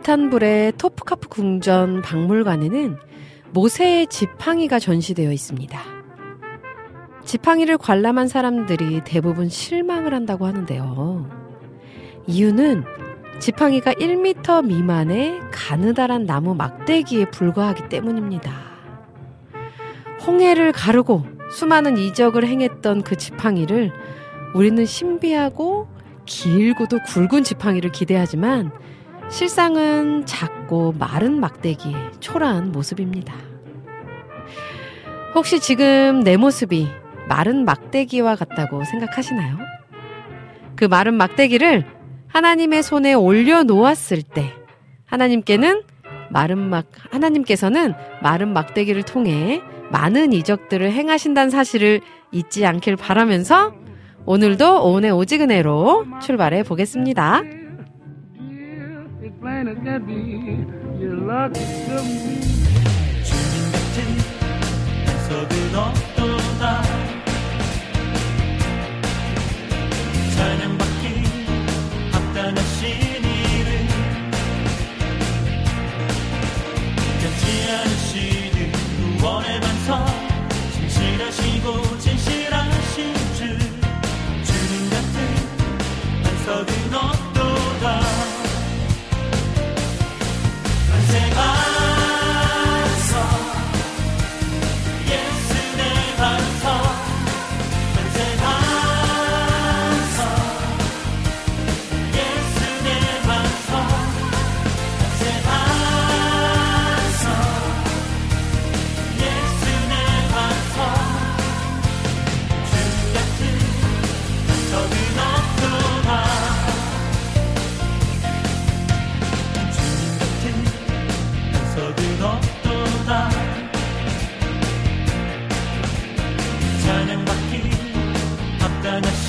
이스탄불의 토프카프 궁전 박물관에는 모세의 지팡이가 전시되어 있습니다. 지팡이를 관람한 사람들이 대부분 실망을 한다고 하는데요. 이유는 지팡이가 1m 미만의 가느다란 나무 막대기에 불과하기 때문입니다. 홍해를 가르고 수많은 이적을 행했던 그 지팡이를 우리는 신비하고 길고도 굵은 지팡이를 기대하지만 실상은 작고 마른 막대기의 초라한 모습입니다. 혹시 지금 내 모습이 마른 막대기와 같다고 생각하시나요? 그 마른 막대기를 하나님의 손에 올려놓았을 때 하나님께는 마른 막 하나님께서는 마른 막대기를 통해 많은 이적들을 행하신다는 사실을 잊지 않길 바라면서 오늘도 오은의 오지근해로 출발해 보겠습니다. Plain as can be. You're lucky to me. 주님 같은 속은 없도다 찬양받기 합당하신 이를 변치 않으시는 구원의 반석 진실하시고 진실하신 주 주님 같은 반석은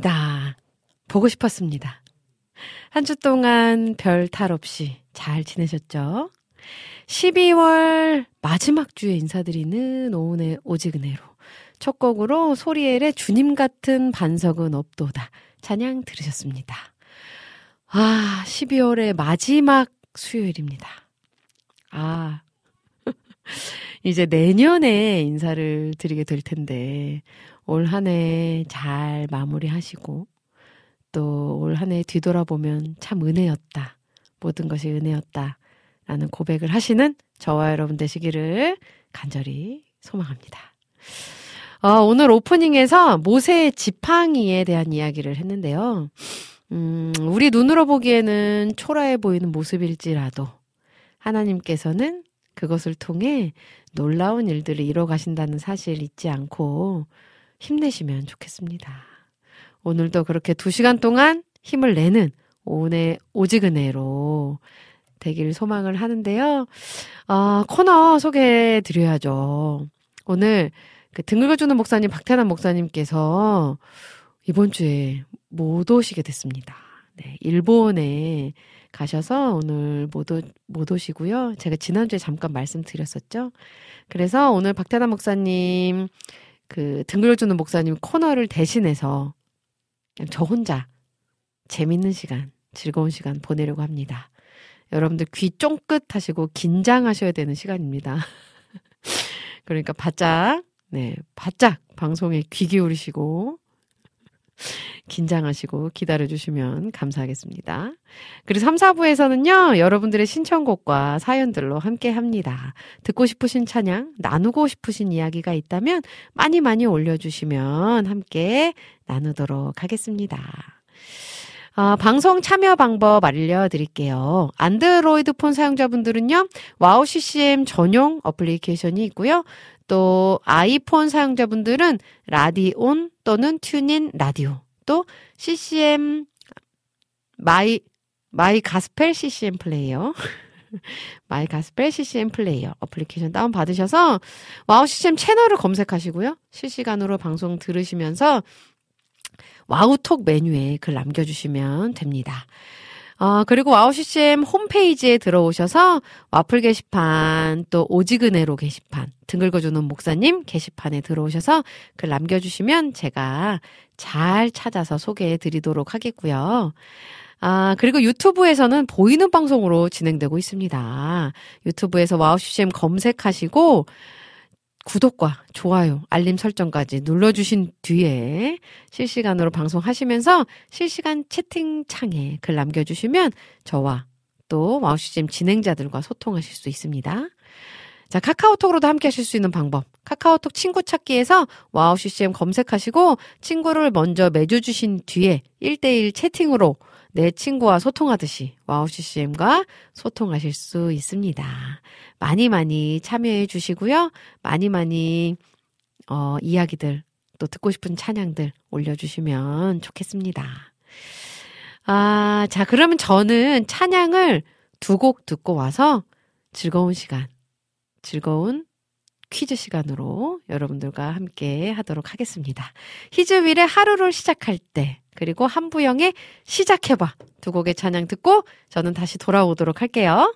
반갑습니다. 보고 싶었습니다. 한 주 동안 별 탈 없이 잘 지내셨죠? 12월 마지막 주에 인사드리는 오은의 오지근해로 첫 곡으로 소리엘의 주님 같은 반석은 없도다 찬양 들으셨습니다. 아, 12월의 마지막 수요일입니다. 아, 이제 내년에 인사를 드리게 될 텐데, 올 한 해 잘 마무리하시고, 또 올 한 해 뒤돌아보면 참 은혜였다. 모든 것이 은혜였다. 라는 고백을 하시는 저와 여러분 되시기를 간절히 소망합니다. 어, 오늘 오프닝에서 모세의 지팡이에 대한 이야기를 했는데요. 음, 우리 눈으로 보기에는 초라해 보이는 모습일지라도 하나님께서는 그것을 통해 놀라운 일들을 이뤄 가신다는 사실 잊지 않고 힘내시면 좋겠습니다. 오늘도 그렇게 두 시간 동안 힘을 내는 오늘 오지근해로 되길 소망을 하는데요. 아, 코너 소개해 드려야죠. 오늘 그 등글거주는 목사님 박태남 목사님께서 이번 주에 못 오시게 됐습니다. 네, 일본에 가셔서 오늘 못, 오, 못 오시고요. 제가 지난주에 잠깐 말씀드렸었죠. 그래서 오늘 박태남 목사님 그 등글어주는 목사님 코너를 대신해서 그냥 저 혼자 재밌는 시간, 즐거운 시간 보내려고 합니다. 여러분들 귀 쫑긋 하시고 긴장하셔야 되는 시간입니다. 그러니까 바짝, 네, 바짝 방송에 귀 기울이시고 긴장하시고 기다려주시면 감사하겠습니다. 그리고 3, 4부에서는요, 여러분들의 신청곡과 사연들로 함께 합니다. 듣고 싶으신 찬양, 나누고 싶으신 이야기가 있다면 많이 많이 올려주시면 함께 나누도록 하겠습니다. 아, 방송 참여 방법 알려드릴게요. 안드로이드 폰 사용자분들은요, WOW CCM 전용 어플리케이션이 있고요. 또 아이폰 사용자분들은 라디온 또는 TuneIn 라디오 또 CCM My My Gospel CCM player My Gospel CCM player 어플리케이션 다운 받으셔서 WOW CCM 채널을 검색하시고요. 실시간으로 방송 들으시면서 WOW톡 메뉴에 글 남겨주시면 됩니다. 어, 그리고 WOW CCM 홈페이지에 들어오셔서 와플 게시판 또 오직은혜로 게시판 등 긁어주는 목사님 게시판에 들어오셔서 글 남겨주시면 제가 잘 찾아서 소개해 드리도록 하겠고요. 아, 그리고 유튜브에서는 보이는 방송으로 진행되고 있습니다. 유튜브에서 WOW CCM 검색하시고 구독과 좋아요, 알림 설정까지 눌러주신 뒤에 실시간으로 방송하시면서 실시간 채팅창에 글 남겨주시면 저와 또 WOW CCM 진행자들과 소통하실 수 있습니다. 자, 카카오톡으로도 함께 하실 수 있는 방법. 카카오톡 친구 찾기에서 WOW CCM 검색하시고 친구를 먼저 맺어주신 뒤에 1대1 채팅으로 내 친구와 소통하듯이 WOW CCM과 소통하실 수 있습니다. 많이 많이 참여해 주시고요. 많이 많이 어, 이야기들 또 듣고 싶은 찬양들 올려주시면 좋겠습니다. 아, 자, 그러면 저는 찬양을 두 곡 듣고 와서 즐거운 시간, 즐거운 퀴즈 시간으로 여러분들과 함께 하도록 하겠습니다. 히즈윌의 하루를 시작할 때, 그리고 한부영의 시작해봐. 두 곡의 찬양 듣고 저는 다시 돌아오도록 할게요.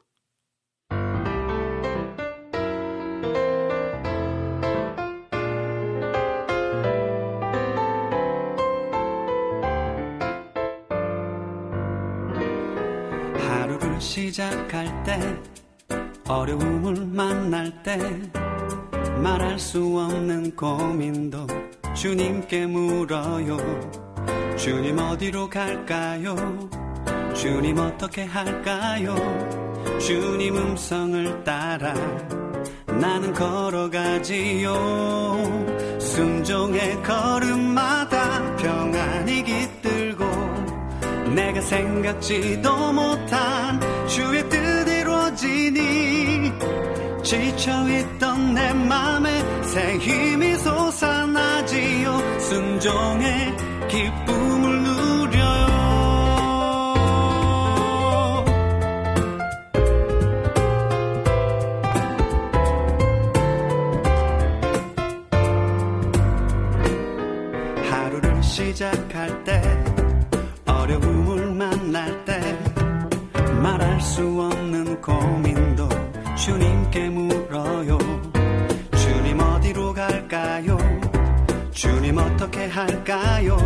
하루를 시작할 때 어려움을 만날 때 말할 수 없는 고민도 주님께 물어요 주님 어디로 갈까요? 주님 어떻게 할까요? 주님 음성을 따라 나는 걸어가지요. 순종의 걸음마다 평안이 깃들고 내가 생각지도 못한 주의 뜻 이루어지니 지쳐있던 내 맘에 새 힘이 솟아나지요. 순종의 기쁨을 누려요. 하루를 시작할 때 어려움을 만날 때 말할 수 없는 고민도 주님께 물어요. 주님 어디로 갈까요? 주님 어떻게 할까요?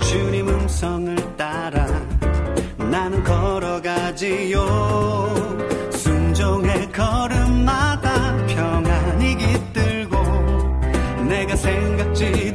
주님 음성을 따라 나는 걸어가지요. 순종의 걸음마다 평안이 깃들고 내가 생각지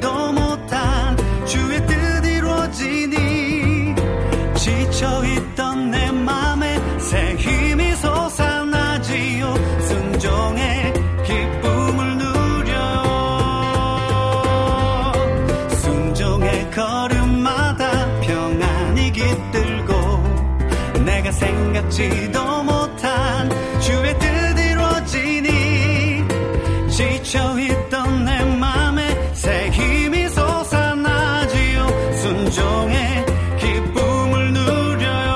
보지도 못한 주의 뜻 이루어지니 지쳐있던 내 맘에 새 힘이 솟아나지요. 순종의 기쁨을 누려요.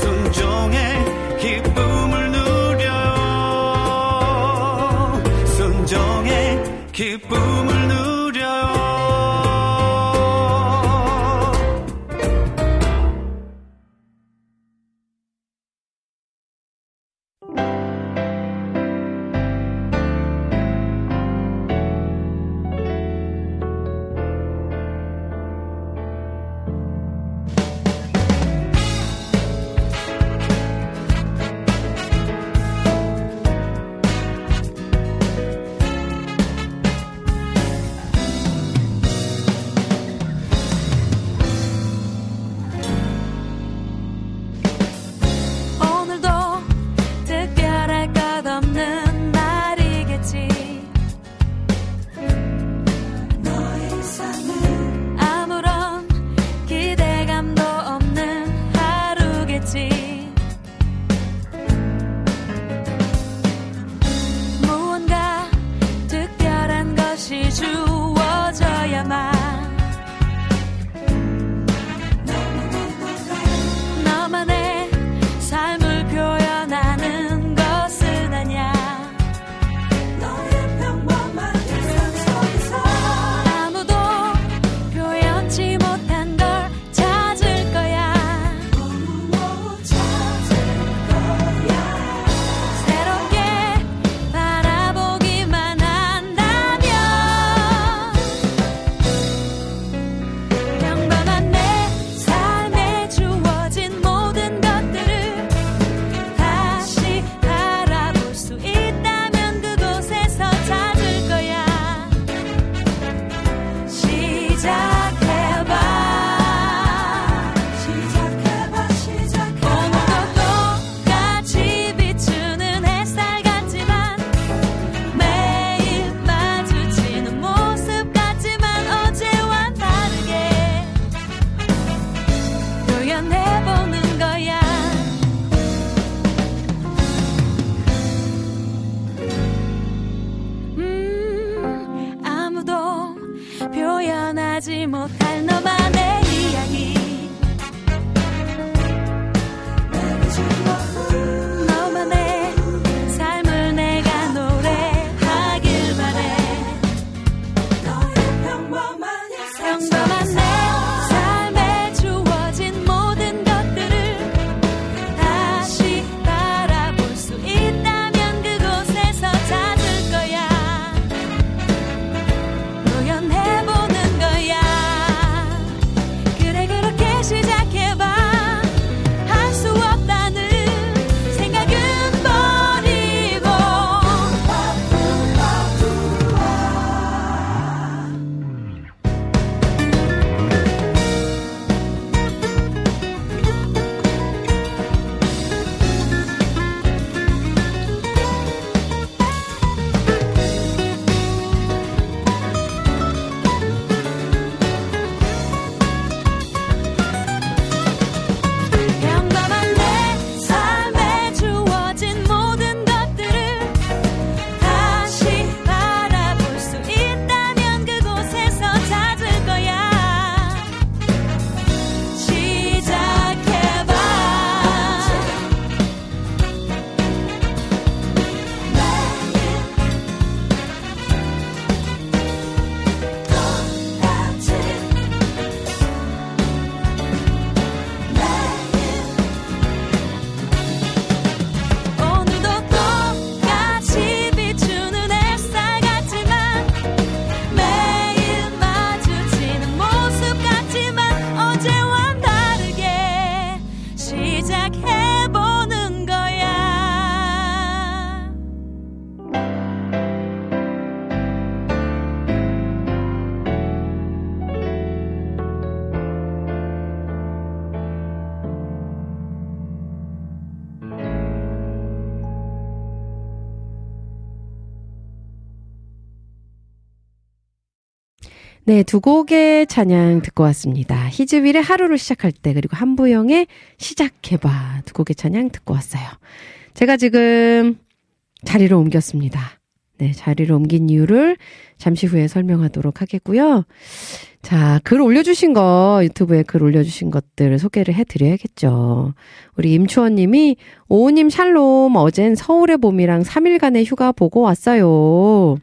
순종의 기쁨을 누려요. 순종의 기쁨을 누려요. 네, 두 곡의 찬양 듣고 왔습니다. 히즈윌의 하루를 시작할 때, 그리고 한부영의 시작해봐. 두 곡의 찬양 듣고 왔어요. 제가 지금 자리를 옮겼습니다. 네, 자리를 옮긴 이유를 잠시 후에 설명하도록 하겠고요. 자, 글 올려주신 거, 유튜브에 글 올려주신 것들을 소개를 해드려야겠죠. 우리 임추원 님이, 오우님 샬롬, 어젠 서울의 봄이랑 3일간의 휴가 보고 왔어요.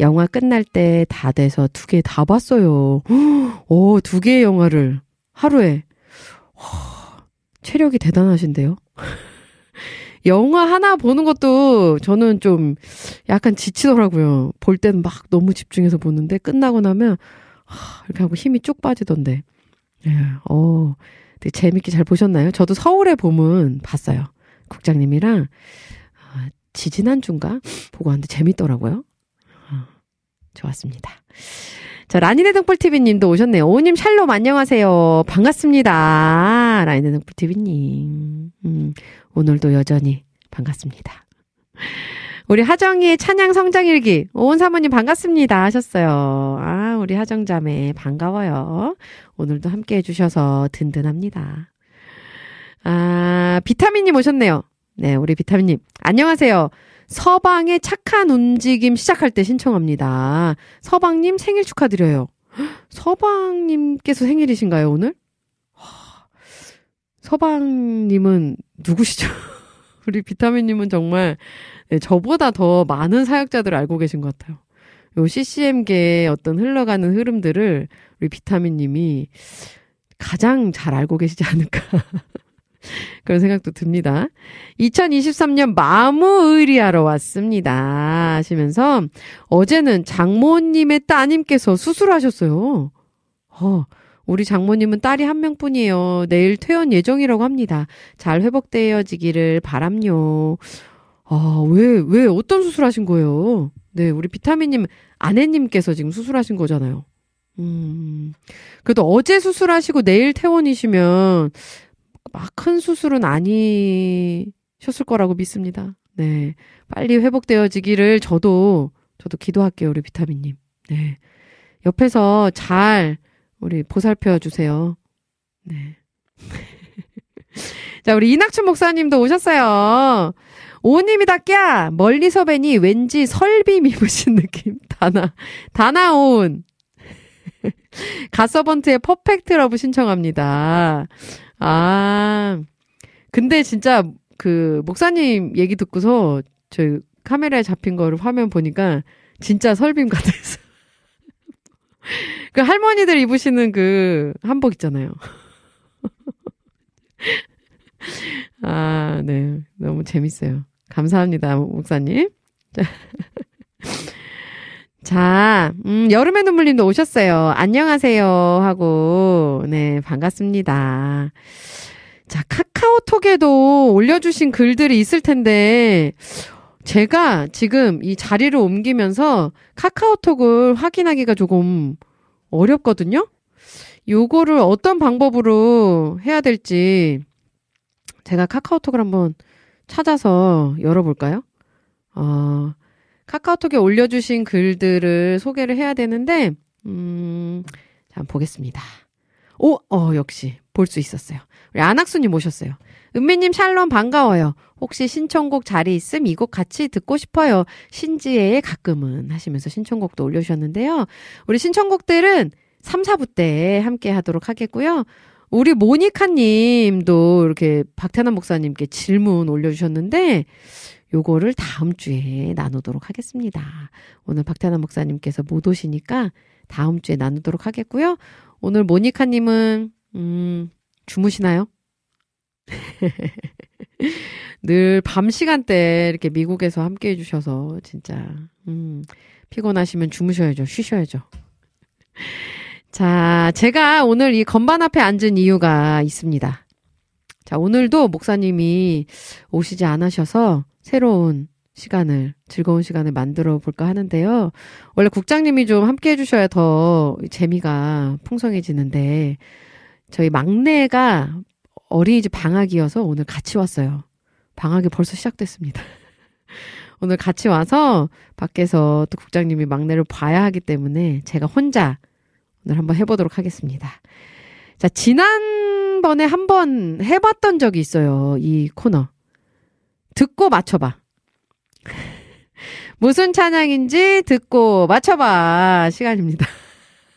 영화 끝날 때 다 돼서 두 개 다 봤어요. 오, 두 개의 영화를 하루에. 와, 체력이 대단하신데요? 영화 하나 보는 것도 저는 좀 약간 지치더라고요. 볼 때는 막 너무 집중해서 보는데 끝나고 나면 하, 이렇게 하고 힘이 쭉 빠지던데. 예, 어, 되게 재밌게 잘 보셨나요? 저도 서울의 봄은 봤어요. 국장님이랑 아, 지지난주인가 보고 왔는데 재밌더라고요. 어, 좋았습니다. 자, 라니네 등불TV님도 오셨네요. 오님 샬롬 안녕하세요. 반갑습니다. 라니네 등불TV님. 음, 오늘도 여전히 반갑습니다. 우리 하정이의 찬양 성장일기. 오은 사모님 반갑습니다. 하셨어요. 아, 우리 하정자매 반가워요. 오늘도 함께 해주셔서 든든합니다. 아, 비타민님 오셨네요. 네, 우리 비타민님. 안녕하세요. 서방의 착한 움직임 시작할 때 신청합니다. 서방님 생일 축하드려요. 서방님께서 생일이신가요, 오늘? 서방님은 누구시죠? 우리 비타민님은 정말 네, 저보다 더 많은 사역자들을 알고 계신 것 같아요. 요 CCM계의 어떤 흘러가는 흐름들을 우리 비타민님이 가장 잘 알고 계시지 않을까. 그런 생각도 듭니다. 2023년 마무의리하러 왔습니다. 하시면서 어제는 장모님의 따님께서 수술하셨어요. 어, 우리 장모님은 딸이 한 명뿐이에요. 내일 퇴원 예정이라고 합니다. 잘 회복되어지기를 바람요. 아, 왜, 왜, 어떤 수술하신 거예요? 네, 우리 비타민님 아내님께서 지금 수술하신 거잖아요. 음, 그래도 어제 수술하시고 내일 퇴원이시면 막 큰 수술은 아니셨을 거라고 믿습니다. 네. 빨리 회복되어지기를 저도, 저도 기도할게요, 우리 비타민님. 네. 옆에서 잘 우리 보살펴 주세요. 네. 자, 우리 이낙춘 목사님도 오셨어요. 오님이 닭야 멀리서 뵈니 왠지 설빔 입으신 느낌. 다나, 다나온. 가서번트의 퍼펙트 러브 신청합니다. 아, 근데 진짜 그 목사님 얘기 듣고서 저 카메라에 잡힌 거를 화면 보니까 진짜 설빔 같아서. 그 할머니들 입으시는 그 한복 있잖아요. 아, 네. 너무 재밌어요. 감사합니다, 목사님. 자, 음, 여름의 눈물님도 오셨어요. 안녕하세요. 하고, 네, 반갑습니다. 자, 카카오톡에도 올려주신 글들이 있을 텐데, 제가 지금 이 자리를 옮기면서 카카오톡을 확인하기가 조금 어렵거든요? 요거를 어떤 방법으로 해야 될지, 제가 카카오톡을 한번 찾아서 열어볼까요? 어, 카카오톡에 올려주신 글들을 소개를 해야 되는데, 음, 자, 보겠습니다. 오, 어, 역시 볼 수 있었어요. 우리 안학수님 오셨어요. 은미님 샬롬 반가워요. 혹시 신청곡 자리 있음 이 곡 같이 듣고 싶어요. 신지혜의 가끔은 하시면서 신청곡도 올려주셨는데요. 우리 신청곡들은 3, 4부 때 함께 하도록 하겠고요. 우리 모니카 님도 이렇게 박태남 목사님께 질문 올려주셨는데, 요거를 다음 주에 나누도록 하겠습니다. 오늘 박태남 목사님께서 못 오시니까 다음 주에 나누도록 하겠고요. 오늘 모니카 님은, 음, 주무시나요? 늘 밤 시간대 이렇게 미국에서 함께 해주셔서 진짜, 음, 피곤하시면 주무셔야죠. 쉬셔야죠. 자, 제가 오늘 이 건반 앞에 앉은 이유가 있습니다. 자, 오늘도 목사님이 오시지 않으셔서 새로운 시간을, 즐거운 시간을 만들어 볼까 하는데요. 원래 국장님이 좀 함께 해주셔야 더 재미가 풍성해지는데, 저희 막내가 어린이집 방학이어서 오늘 같이 왔어요. 방학이 벌써 시작됐습니다. 오늘 같이 와서 밖에서 또 국장님이 막내를 봐야 하기 때문에 제가 혼자 오늘 한번 해보도록 하겠습니다. 자, 지난번에 한번 해봤던 적이 있어요. 이 코너. 듣고 맞춰봐. 무슨 찬양인지 듣고 맞춰봐. 시간입니다.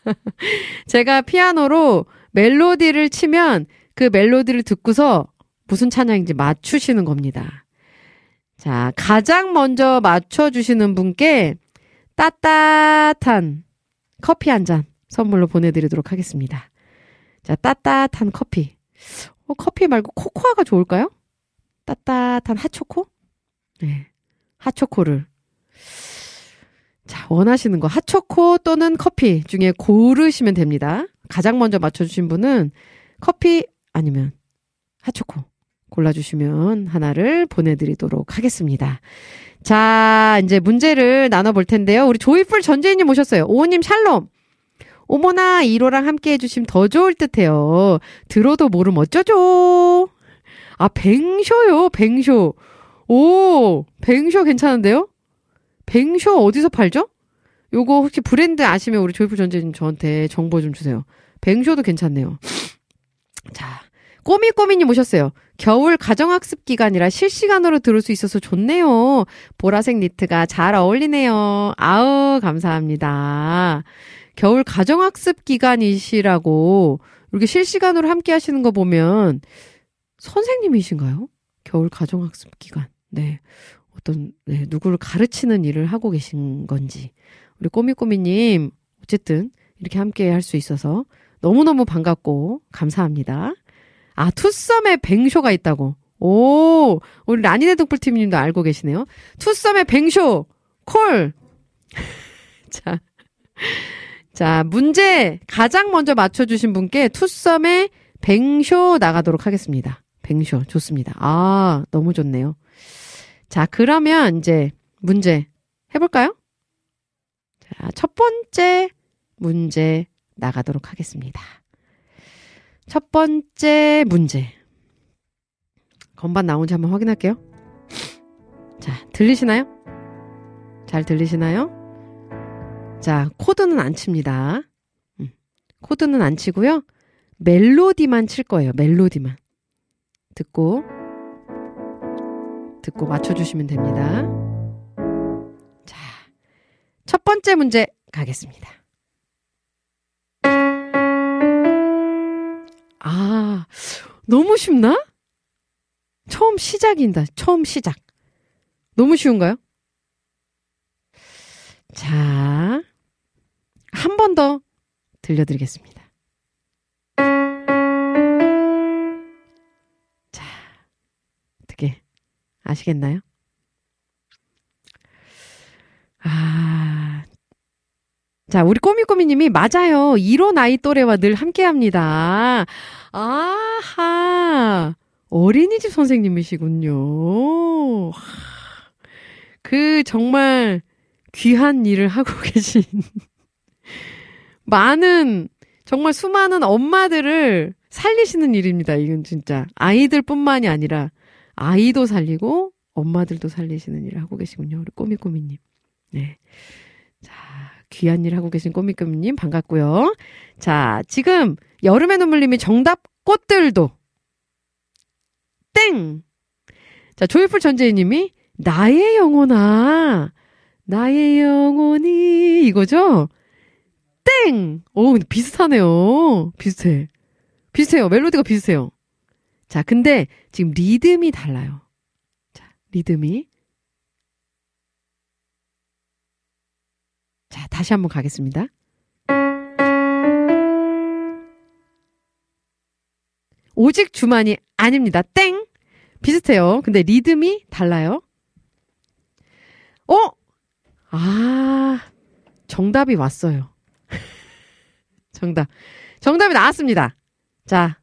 제가 피아노로 멜로디를 치면 그 멜로디를 듣고서 무슨 찬양인지 맞추시는 겁니다. 자, 가장 먼저 맞춰주시는 분께 따뜻한 커피 한 잔 선물로 보내드리도록 하겠습니다. 자, 따뜻한 커피. 어, 커피 말고 코코아가 좋을까요? 따뜻한 핫초코? 네. 핫초코를. 자, 원하시는 거 핫초코 또는 커피 중에 고르시면 됩니다. 가장 먼저 맞춰주신 분은 커피 아니면 핫초코 골라주시면 하나를 보내드리도록 하겠습니다. 자, 이제 문제를 나눠볼 텐데요. 우리 조이풀 전재인님 오셨어요. 오호님 샬롬. 어머나, 1호랑 함께 해주시면 더 좋을 듯 해요. 들어도 모름 어쩌죠? 아, 뱅쇼요, 뱅쇼. 오, 뱅쇼 괜찮은데요? 뱅쇼 어디서 팔죠? 요거 혹시 브랜드 아시면 우리 조이풀 전재님 저한테 정보 좀 주세요. 뱅쇼도 괜찮네요. 자, 꼬미꼬미님 오셨어요. 겨울 가정학습 기간이라 실시간으로 들을 수 있어서 좋네요. 보라색 니트가 잘 어울리네요. 아우, 감사합니다. 겨울 가정학습 기간이시라고 이렇게 실시간으로 함께 하시는 거 보면 선생님이신가요? 겨울 가정학습 기간. 네. 어떤, 네, 누구를 가르치는 일을 하고 계신 건지. 우리 꼬미꼬미님, 어쨌든 이렇게 함께 할 수 있어서 너무너무 반갑고 감사합니다. 아, 투썸에 뱅쇼가 있다고. 오, 우리 라니네 덕불팀님도 알고 계시네요. 투썸에 뱅쇼, 콜! 자. 자, 문제 가장 먼저 맞춰주신 분께 투썸에 뱅쇼 나가도록 하겠습니다. 뱅쇼, 좋습니다. 아, 너무 좋네요. 자, 그러면 이제 문제 해볼까요? 자, 첫 번째 문제 나가도록 하겠습니다. 첫 번째 문제. 건반 나온지 한번 확인할게요. 자, 들리시나요? 잘 들리시나요? 자, 코드는 안 칩니다. 음, 코드는 안 치고요. 멜로디만 칠 거예요. 멜로디만. 듣고, 듣고 맞춰주시면 됩니다. 자, 첫 번째 문제 가겠습니다. 아, 너무 쉽나? 처음 시작인다. 처음 시작. 너무 쉬운가요? 자, 한 번 더 들려드리겠습니다. 자, 어떻게 아시겠나요? 아, 자, 우리 꼬미꼬미님이 맞아요. 1호 나이 또래와 늘 함께 합니다. 아하. 어린이집 선생님이시군요. 그 정말 귀한 일을 하고 계신 많은 정말 수많은 엄마들을 살리시는 일입니다. 이건 진짜 아이들뿐만이 아니라 아이도 살리고 엄마들도 살리시는 일을 하고 계시군요. 우리 꼬미꼬미님. 네. 자, 귀한 일 하고 계신 꼬미꼬미님 반갑고요. 자, 지금 여름의 눈물님이 정답 꽃들도 땡. 자, 조이풀 전재희님이 나의 영혼아, 나의 영혼이 이거죠? 땡. 오, 근데 비슷하네요. 비슷해. 비슷해요. 멜로디가 비슷해요. 자, 근데 지금 리듬이 달라요. 자, 리듬이. 자, 다시 한번 가겠습니다. 오직 주만이 아닙니다. 땡! 비슷해요. 근데 리듬이 달라요. 어? 아, 정답이 왔어요. 정답. 정답이 나왔습니다. 자,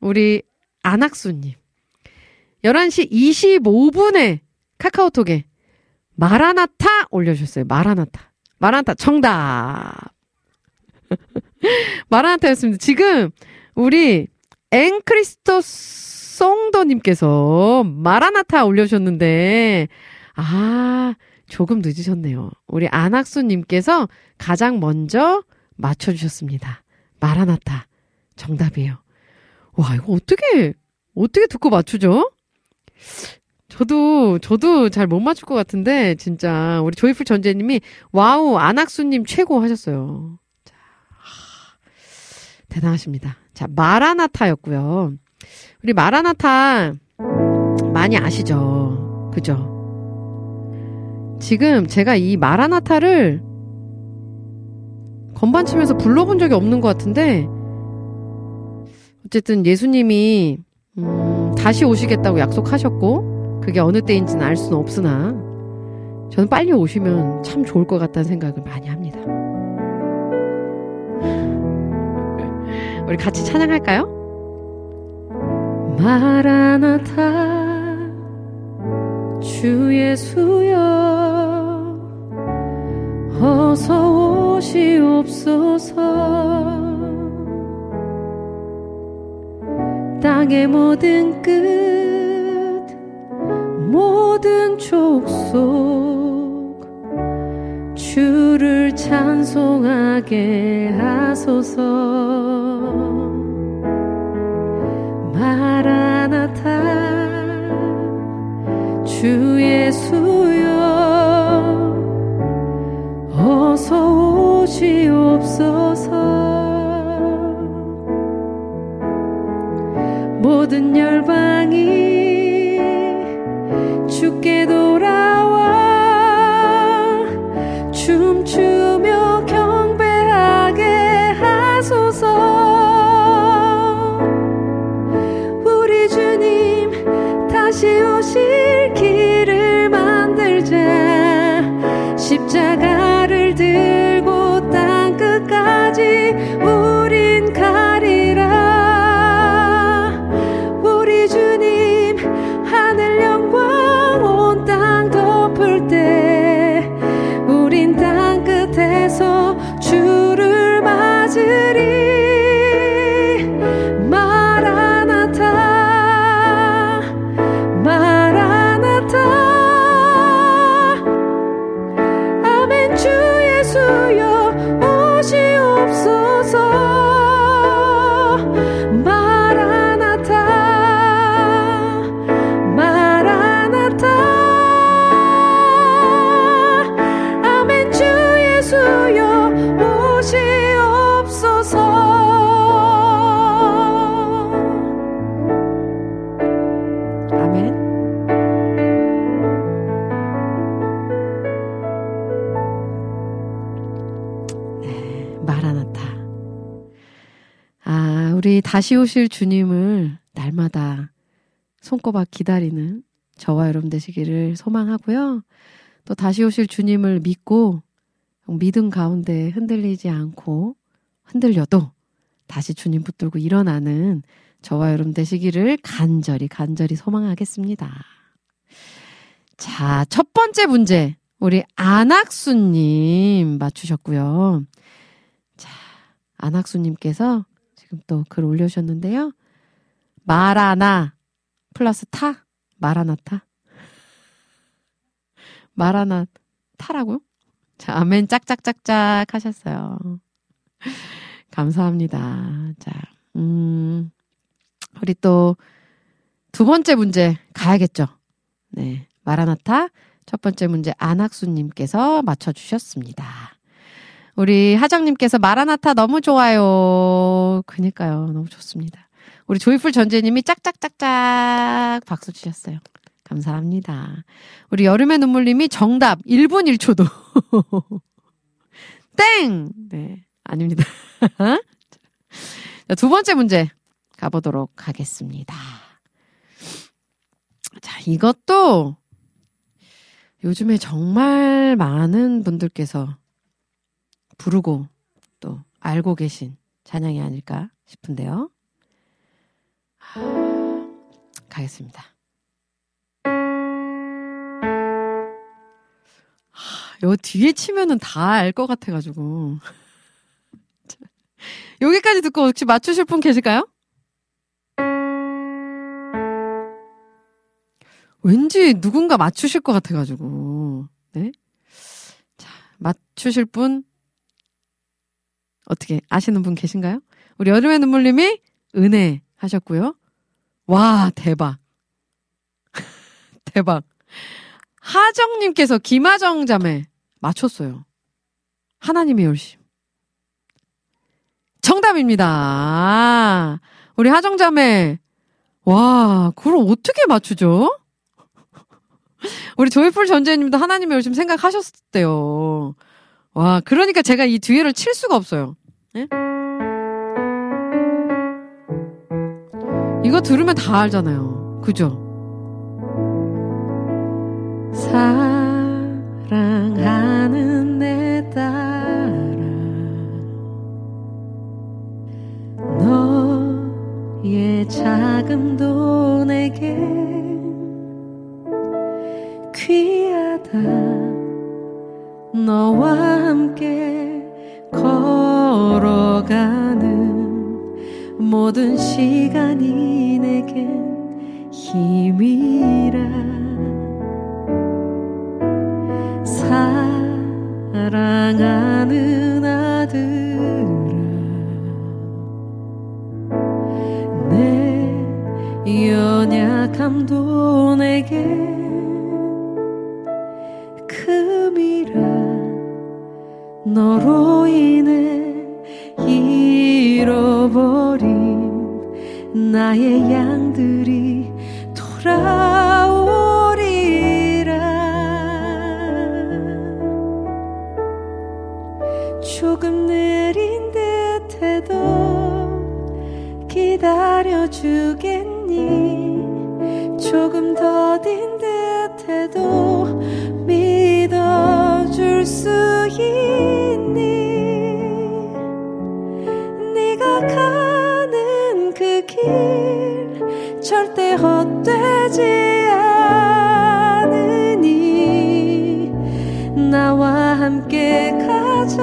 우리 안학수님. 11시 25분에 카카오톡에 마라나타 올려주셨어요. 마라나타. 마라나타 정답. 마라나타였습니다. 지금 우리 앵크리스토 송도님께서 마라나타 올려주셨는데, 아, 조금 늦으셨네요. 우리 안학수님께서 가장 먼저 맞춰주셨습니다. 마라나타. 정답이에요. 와, 이거 어떻게, 어떻게 듣고 맞추죠? 저도, 저도 잘 못 맞출 것 같은데, 진짜, 우리 조이풀 전재님이, wow, 안학수님 최고 하셨어요. 자, 하, 대단하십니다. 자, 마라나타였고요. 우리 마라나타, 많이 아시죠? 그죠? 지금 제가 이 마라나타를 건반 치면서 불러본 적이 없는 것 같은데, 어쨌든 예수님이, 음, 다시 오시겠다고 약속하셨고, 그게 어느 때인지는 알 수는 없으나, 저는 빨리 오시면 참 좋을 것 같다는 생각을 많이 합니다. 우리 같이 찬양할까요? 마라나타 주 예수여 어서 오 시옵소서 땅의 모든 끝 모든 족속 주를 찬송하게 하소서. 마라나타 주 예수여 어서 오시옵소서 모든 열방이 주께 돌아와 춤추며 경배하게 하소서. 우리 주님 다시 오실 길을 만들자. 십자가 다시 오실 주님을 날마다 손꼽아 기다리는 저와 여러분 되시기를 소망하고요. 또 다시 오실 주님을 믿고 믿음 가운데 흔들리지 않고 흔들려도 다시 주님 붙들고 일어나는 저와 여러분 되시기를 간절히 간절히 소망하겠습니다. 자, 첫 번째 문제. 우리 안학수님 맞추셨고요. 자, 안학수님께서 지금 또 글 올려주셨는데요. 마라나 플러스 타? 마라나타? 마라나 타라고요? 자, 아멘 짝짝짝짝 하셨어요. 감사합니다. 자, 음, 우리 또 두 번째 문제 가야겠죠? 네. 마라나타 첫 번째 문제 안학수님께서 맞춰주셨습니다. 우리 하정님께서 마라나타 너무 좋아요. 그니까요. 너무 좋습니다. 우리 조이풀 전재님이 짝짝짝짝 박수 주셨어요. 감사합니다. 우리 여름의 눈물님이 정답 1분 1초도. 땡! 네. 아닙니다. 자, 두 번째 문제 가보도록 하겠습니다. 자, 이것도 요즘에 정말 많은 분들께서 부르고 또 알고 계신 찬양이 아닐까 싶은데요. 하, 가겠습니다. 하, 요 뒤에 치면은 다 알 것 같아가지고. 여기까지 듣고 혹시 맞추실 분 계실까요? 왠지 누군가 맞추실 것 같아가지고. 네? 자, 맞추실 분 어떻게 아시는 분 계신가요? 우리 여름의 눈물님이 은혜 하셨고요. 와, 대박. 대박. 하정님께서 김하정 자매 맞췄어요. 하나님의 열심. 정답입니다. 우리 하정 자매. 와, 그걸 어떻게 맞추죠? 우리 조이풀 전재님도 하나님의 열심 생각하셨대요. 와, 그러니까 제가 이 뒤에를 칠 수가 없어요. 예? 이거 들으면 다 알잖아요. 그죠? 사랑하는 내 딸아 너의 자금도 내게 귀하다 너와 함께 걸어가는 모든 시간이 내겐 힘이라. 사랑하는 아들아 내 연약함도 내게 금이라 너로 인해 잃어버린 나의 양들이 돌아오리라. 조금 느린 듯해도 기다려 주겠니? 조금 더딘 듯해도 믿어줄 수 있 절대 헛되지 않으니 나와 함께 가자.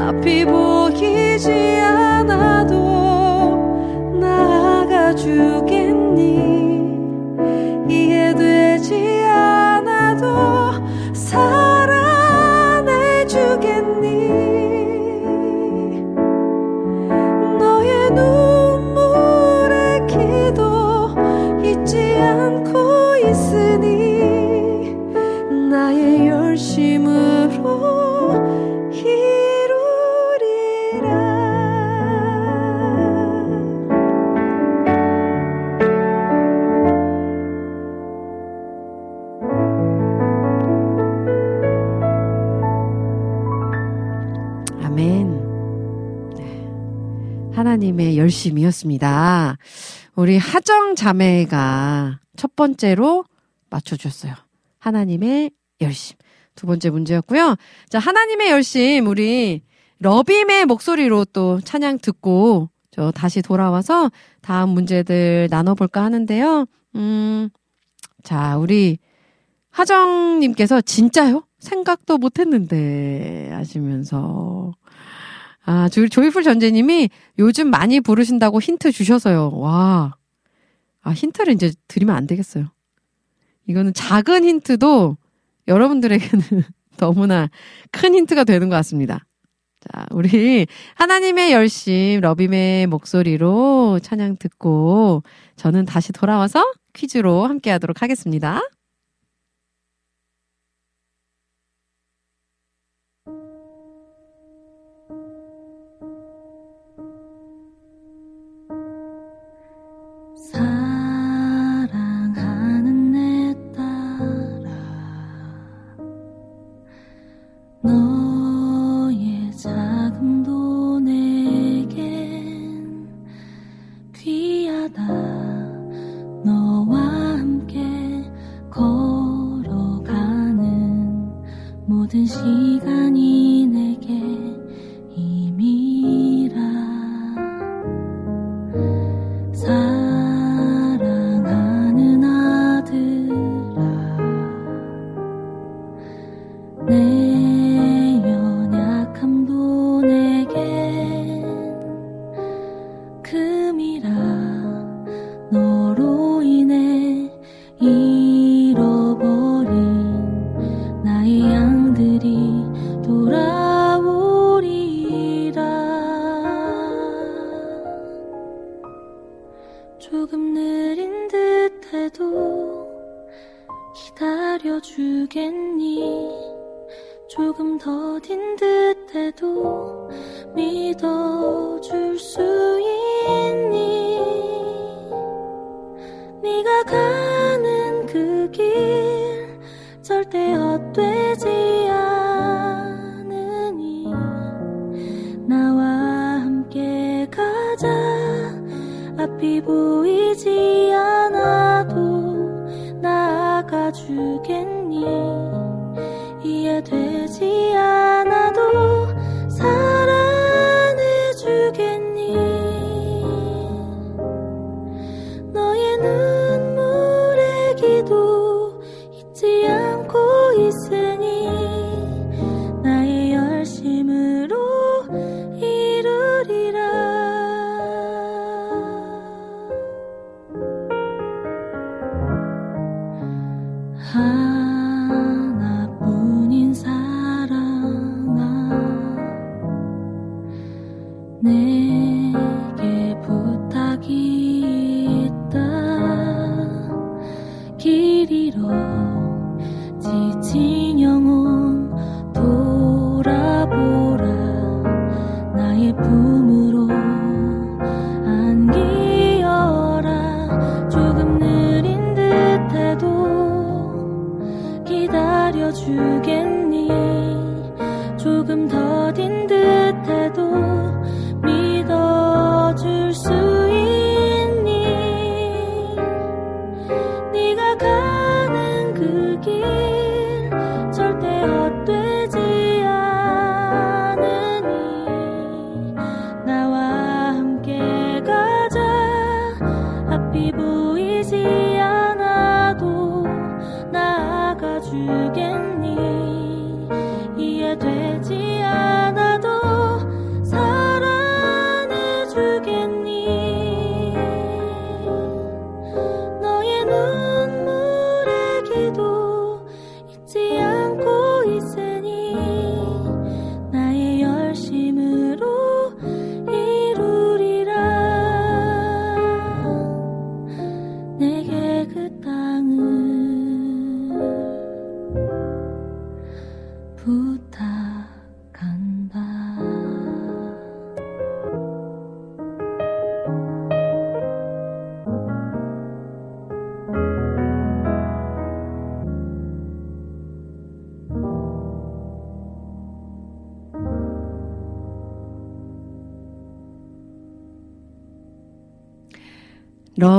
앞이 보이지 않아도 나아가 주겠 하나님의 열심이었습니다. 우리 하정 자매가 첫 번째로 맞춰주셨어요. 하나님의 열심. 두 번째 문제였고요. 자, 하나님의 열심, 우리 러빔의 목소리로 또 찬양 듣고 저 다시 돌아와서 다음 문제들 나눠볼까 하는데요. 음, 자, 우리 하정님께서 진짜요? 생각도 못했는데 하시면서 아 조, 조이풀 전재님이 요즘 많이 부르신다고 힌트 주셔서요. 와, 아 힌트를 이제 드리면 안 되겠어요. 이거는 작은 힌트도 여러분들에게는 너무나 큰 힌트가 되는 것 같습니다. 자, 우리 하나님의 열심 러빔의 목소리로 찬양 듣고 저는 다시 돌아와서 퀴즈로 함께 하도록 하겠습니다.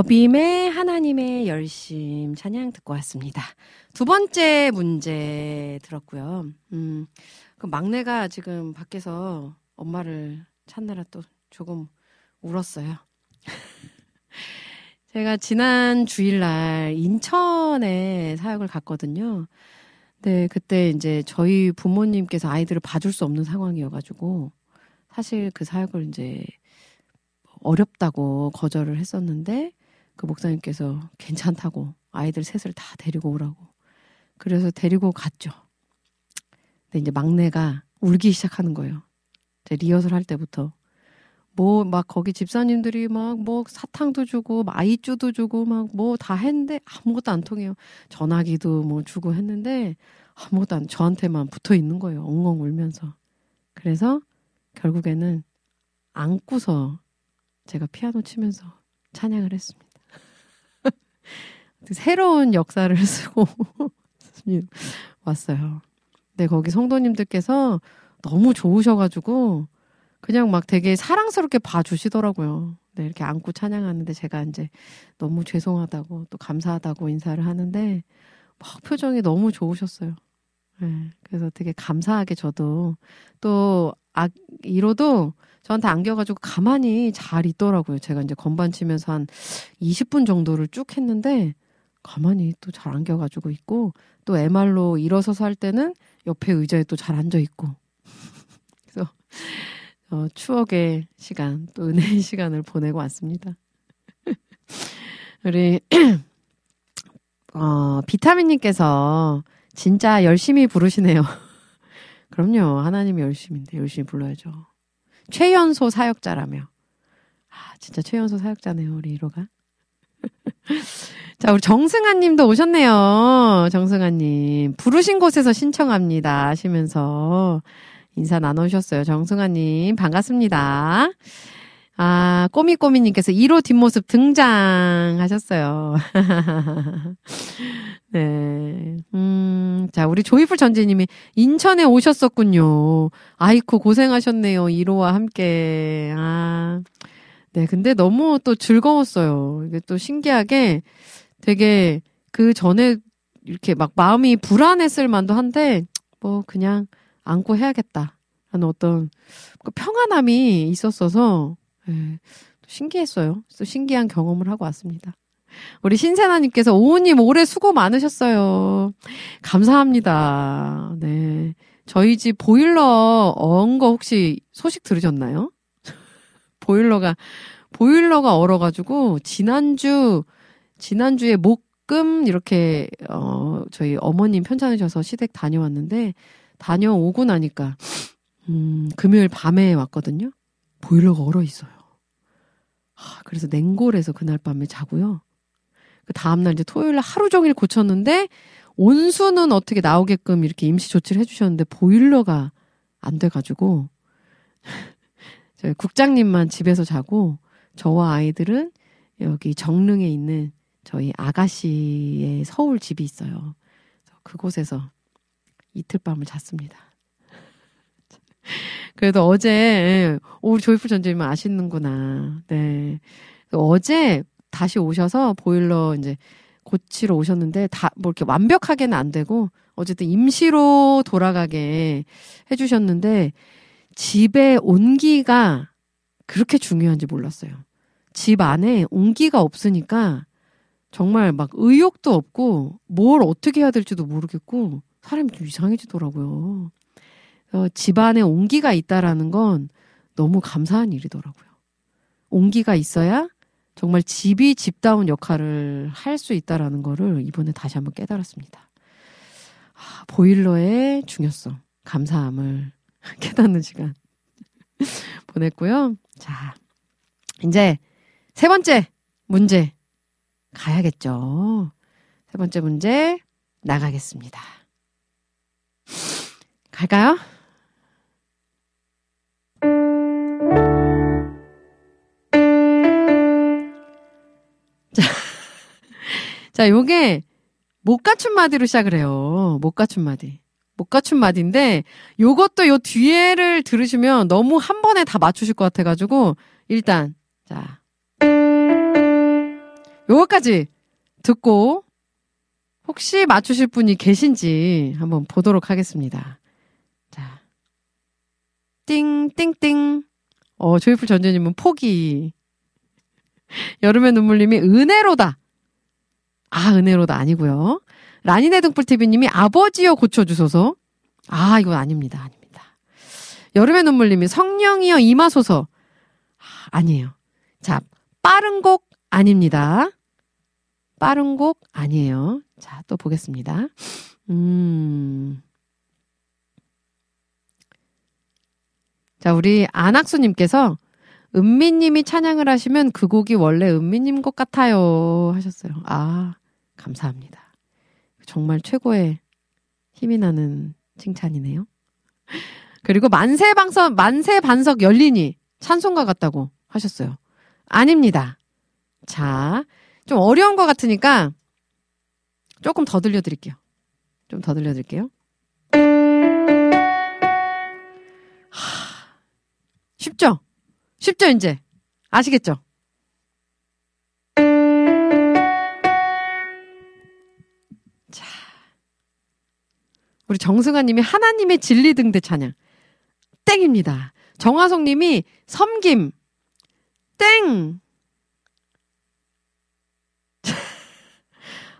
러빔의 하나님의 열심 찬양 듣고 왔습니다. 두 번째 문제 들었고요. 음, 그 막내가 지금 밖에서 엄마를 찾느라 또 조금 울었어요. 제가 지난 주일날 인천에 사역을 갔거든요. 네, 그때 이제 저희 부모님께서 아이들을 봐줄 수 없는 상황이어가지고 사실 그 사역을 이제 어렵다고 거절을 했었는데 그 목사님께서 괜찮다고 아이들 셋을 다 데리고 오라고 그래서 데리고 갔죠. 근데 이제 막내가 울기 시작하는 거예요. 제 리허설 할 때부터 뭐 막 거기 집사님들이 막 뭐 사탕도 주고 아이쭈도 주고 막 뭐 다 했는데 아무것도 안 통해요. 전화기도 뭐 주고 했는데 아무것도 안 저한테만 붙어 있는 거예요. 엉엉 울면서. 그래서 결국에는 안고서 제가 피아노 치면서 찬양을 했습니다. 새로운 역사를 쓰고 왔어요. 근데 거기 성도님들께서 너무 좋으셔가지고 그냥 막 되게 사랑스럽게 봐주시더라고요. 네, 이렇게 안고 찬양하는데 제가 이제 너무 죄송하다고 또 감사하다고 인사를 하는데 막 표정이 너무 좋으셨어요. 네, 그래서 되게 감사하게 저도 또 아, 이로도 저한테 안겨가지고 가만히 잘 있더라고요. 제가 이제 건반 치면서 한 20분 정도를 쭉 했는데 가만히 또 잘 안겨가지고 있고 또 MR로 일어서서 할 때는 옆에 의자에 또 잘 앉아 있고 그래서 어, 추억의 시간 또 은혜의 시간을 보내고 왔습니다. 우리 어, 비타민님께서 진짜 열심히 부르시네요. 그럼요. 하나님이 열심인데 열심히 불러야죠. 최연소 사역자라며. 아, 진짜 최연소 사역자네요, 우리 1호가. 자, 우리 정승아 님도 오셨네요. 정승아 님. 부르신 곳에서 신청합니다. 하시면서 인사 나눠주셨어요. 정승아 님, 반갑습니다. 아, 꼬미꼬미님께서 1호 뒷모습 등장하셨어요. 네. 음, 자, 우리 조이풀 전재님이 인천에 오셨었군요. 아이쿠, 고생하셨네요. 1호와 함께. 아, 네. 근데 너무 또 즐거웠어요. 이게 또 신기하게 되게 그 전에 이렇게 막 마음이 불안했을 만도 한데, 뭐, 그냥 안고 해야겠다. 하는 어떤 그 평안함이 있었어서, 예, 신기했어요. 또 신기한 경험을 하고 왔습니다. 우리 신세나님께서 오우님 올해 수고 많으셨어요. 감사합니다. 네. 저희 집 보일러 언거 혹시 소식 들으셨나요? 보일러가, 보일러가 얼어가지고, 지난주, 지난주에 목금 이렇게, 어, 저희 어머님 편찮으셔서 시댁 다녀왔는데, 다녀오고 나니까, 음, 금요일 밤에 왔거든요. 보일러가 얼어 있어요. 하, 그래서 냉골에서 그날 밤에 자고요. 그 다음날 이제 토요일 날 하루 종일 고쳤는데 온수는 어떻게 나오게끔 이렇게 임시 조치를 해주셨는데 보일러가 안 돼가지고 저희 국장님만 집에서 자고 저와 아이들은 여기 정릉에 있는 저희 아가씨의 서울 집이 있어요. 그곳에서 이틀 밤을 잤습니다. 그래도 어제 예, 우리 조이풀 전재님 아시는구나. 네. 어제 다시 오셔서 보일러 이제 고치러 오셨는데 다 뭐 이렇게 완벽하게는 안 되고 어쨌든 임시로 돌아가게 해주셨는데 집에 온기가 그렇게 중요한지 몰랐어요. 집 안에 온기가 없으니까 정말 막 의욕도 없고 뭘 어떻게 해야 될지도 모르겠고 사람이 좀 이상해지더라고요. 집 안에 온기가 있다라는 건 너무 감사한 일이더라고요. 온기가 있어야 정말 집이 집다운 역할을 할 수 있다라는 거를 이번에 다시 한번 깨달았습니다. 아, 보일러의 중요성, 감사함을 깨닫는 시간 보냈고요. 자, 이제 세 번째 문제 가야겠죠. 세 번째 문제 나가겠습니다. 갈까요? 자, 자, 요게 못 갖춘 마디로 시작을 해요. 못 갖춘 마디. 못 갖춘 마디인데 요것도 요 뒤에를 들으시면 너무 한 번에 다 맞추실 것 같아가지고 일단 자 요거까지 듣고 혹시 맞추실 분이 계신지 한번 보도록 하겠습니다. 자, 띵 띵띵. 어 조이풀 전재님은 포기. 여름의 눈물님이 은혜로다. 아, 은혜로다 아니고요. 라니네 등불TV님이 아버지여 고쳐주소서. 아, 이건 아닙니다. 아닙니다. 여름의 눈물님이 성령이여 임하소서. 아, 아니에요. 자, 빠른 곡 아닙니다. 빠른 곡 아니에요. 자, 또 보겠습니다. 음. 자, 우리 안학수님께서 은미님이 찬양을 하시면 그 곡이 원래 은미님 곡 같아요. 하셨어요. 아, 감사합니다. 정말 최고의 힘이 나는 칭찬이네요. 그리고 만세 방석, 만세 반석 열리니 찬송가 같다고 하셨어요. 아닙니다. 자, 좀 어려운 것 같으니까 조금 더 들려드릴게요. 좀 더 들려드릴게요. 하, 쉽죠? 쉽죠, 이제? 아시겠죠? 자. 우리 정승아 님이 하나님의 진리 등대 찬양. 땡입니다. 정화성 님이 섬김. 땡!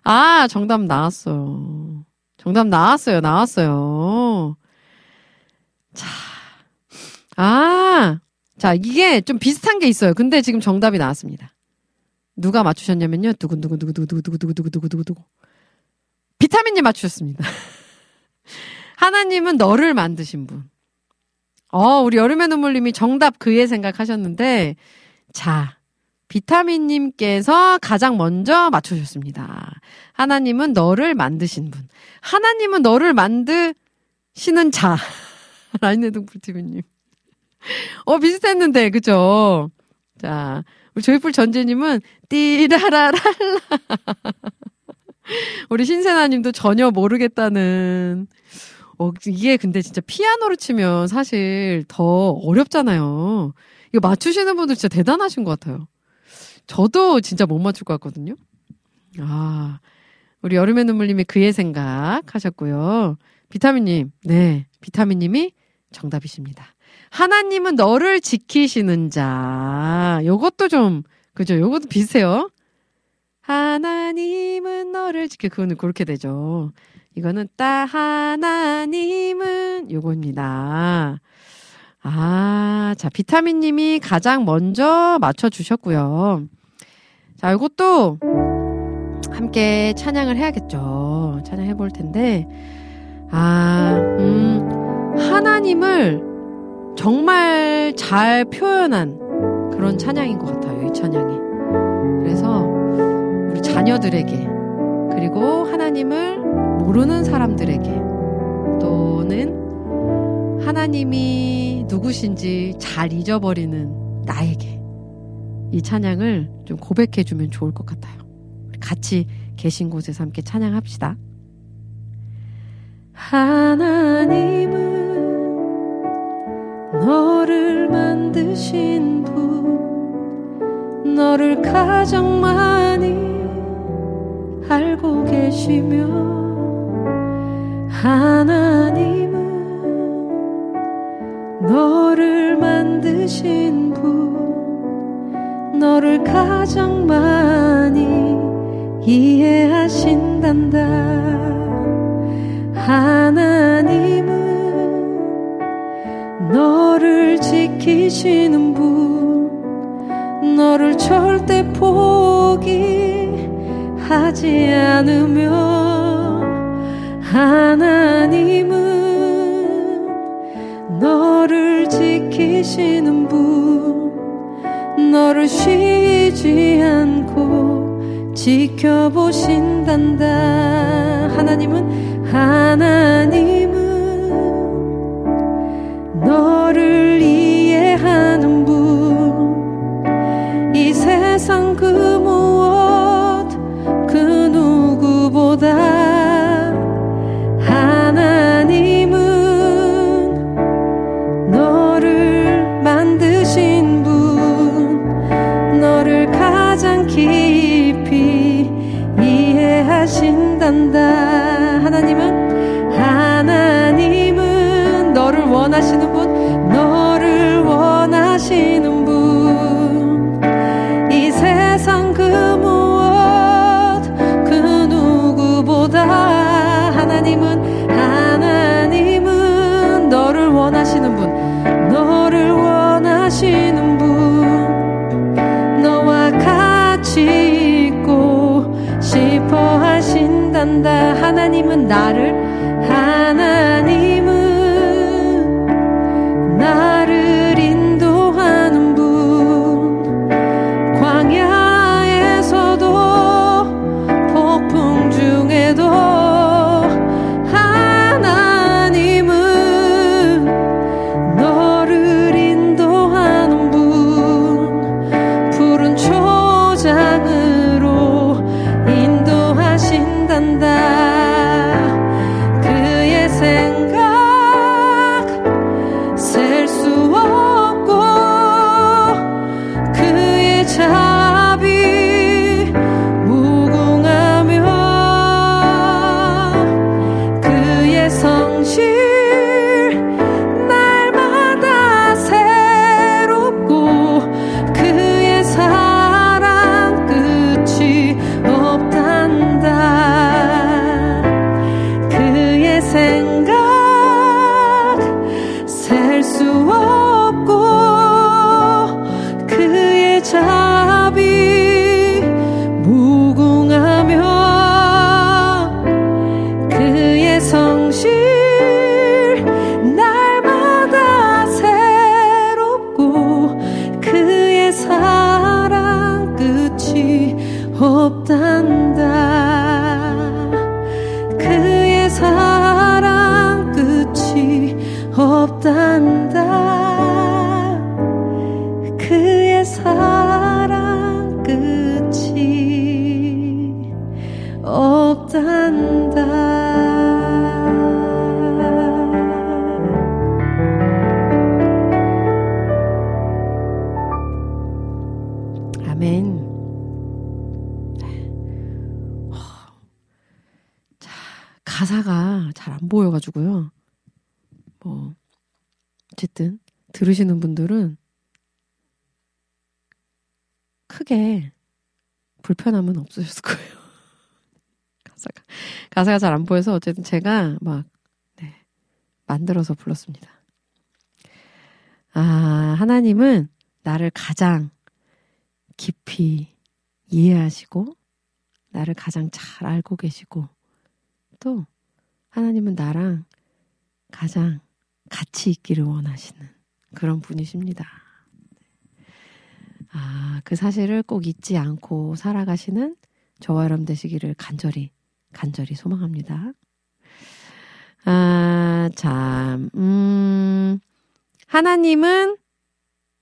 아, 정답 나왔어요. 정답 나왔어요. 나왔어요. 자. 아. 자, 이게 좀 비슷한 게 있어요. 근데 지금 정답이 나왔습니다. 누가 맞추셨냐면요. 두근두근두근두근두근두근두근두근두근두근. 비타민님 맞추셨습니다. 하나님은 너를 만드신 분. 어, 우리 여름의 눈물님이 정답 그의 생각하셨는데, 자, 비타민님께서 가장 먼저 맞춰주셨습니다. 하나님은 너를 만드신 분. 하나님은 너를 만드시는 자. 라인의 동풀TV님. 어, 비슷했는데, 그죠? 자, 우리 조이풀 전재님은 띠라라랄라. 우리 신세나님도 전혀 모르겠다는. 어, 이게 근데 진짜 피아노로 치면 사실 더 어렵잖아요. 이거 맞추시는 분들 진짜 대단하신 것 같아요. 저도 진짜 못 맞출 것 같거든요. 아, 우리 여름의 눈물님이 그의 생각 하셨고요. 비타민님, 네, 비타민님이 정답이십니다. 하나님은 너를 지키시는 자. 요것도 좀, 그죠? 요것도 비슷해요. 하나님은 너를 지켜. 그거는 그렇게 되죠. 이거는 따 하나님은 요겁니다. 아, 자, 비타민님이 가장 먼저 맞춰주셨고요. 자, 이것도 함께 찬양을 해야겠죠. 찬양해 볼 텐데, 아, 음, 하나님을 정말 잘 표현한 그런 찬양인 것 같아요. 이 찬양이. 그래서 우리 자녀들에게 그리고 하나님을 모르는 사람들에게 또는 하나님이 누구신지 잘 잊어버리는 나에게 이 찬양을 좀 고백해 주면 좋을 것 같아요. 같이 계신 곳에서 함께 찬양합시다. 하나님은 너를 만드신 분, 너를 가장 많이 알고 계시며, 하나님은 너를 만드신 분, 너를 가장 많이 이해하신단다. 하나님은 너를 지키시는 분, 너를 절대 포기하지 않으며, 하나님은 너를 지키시는 분, 너를 쉬지 않고 지켜보신단다. 하나님은, 하나님은 너를 원하시는 가사가 잘 안 보여서 어쨌든 제가 막, 네, 만들어서 불렀습니다. 아, 하나님은 나를 가장 깊이 이해하시고, 나를 가장 잘 알고 계시고, 또, 하나님은 나랑 가장 같이 있기를 원하시는 그런 분이십니다. 아, 그 사실을 꼭 잊지 않고 살아가시는 저와 여러분 되시기를 간절히, 간절히 소망합니다. 아, 참, 음, 하나님은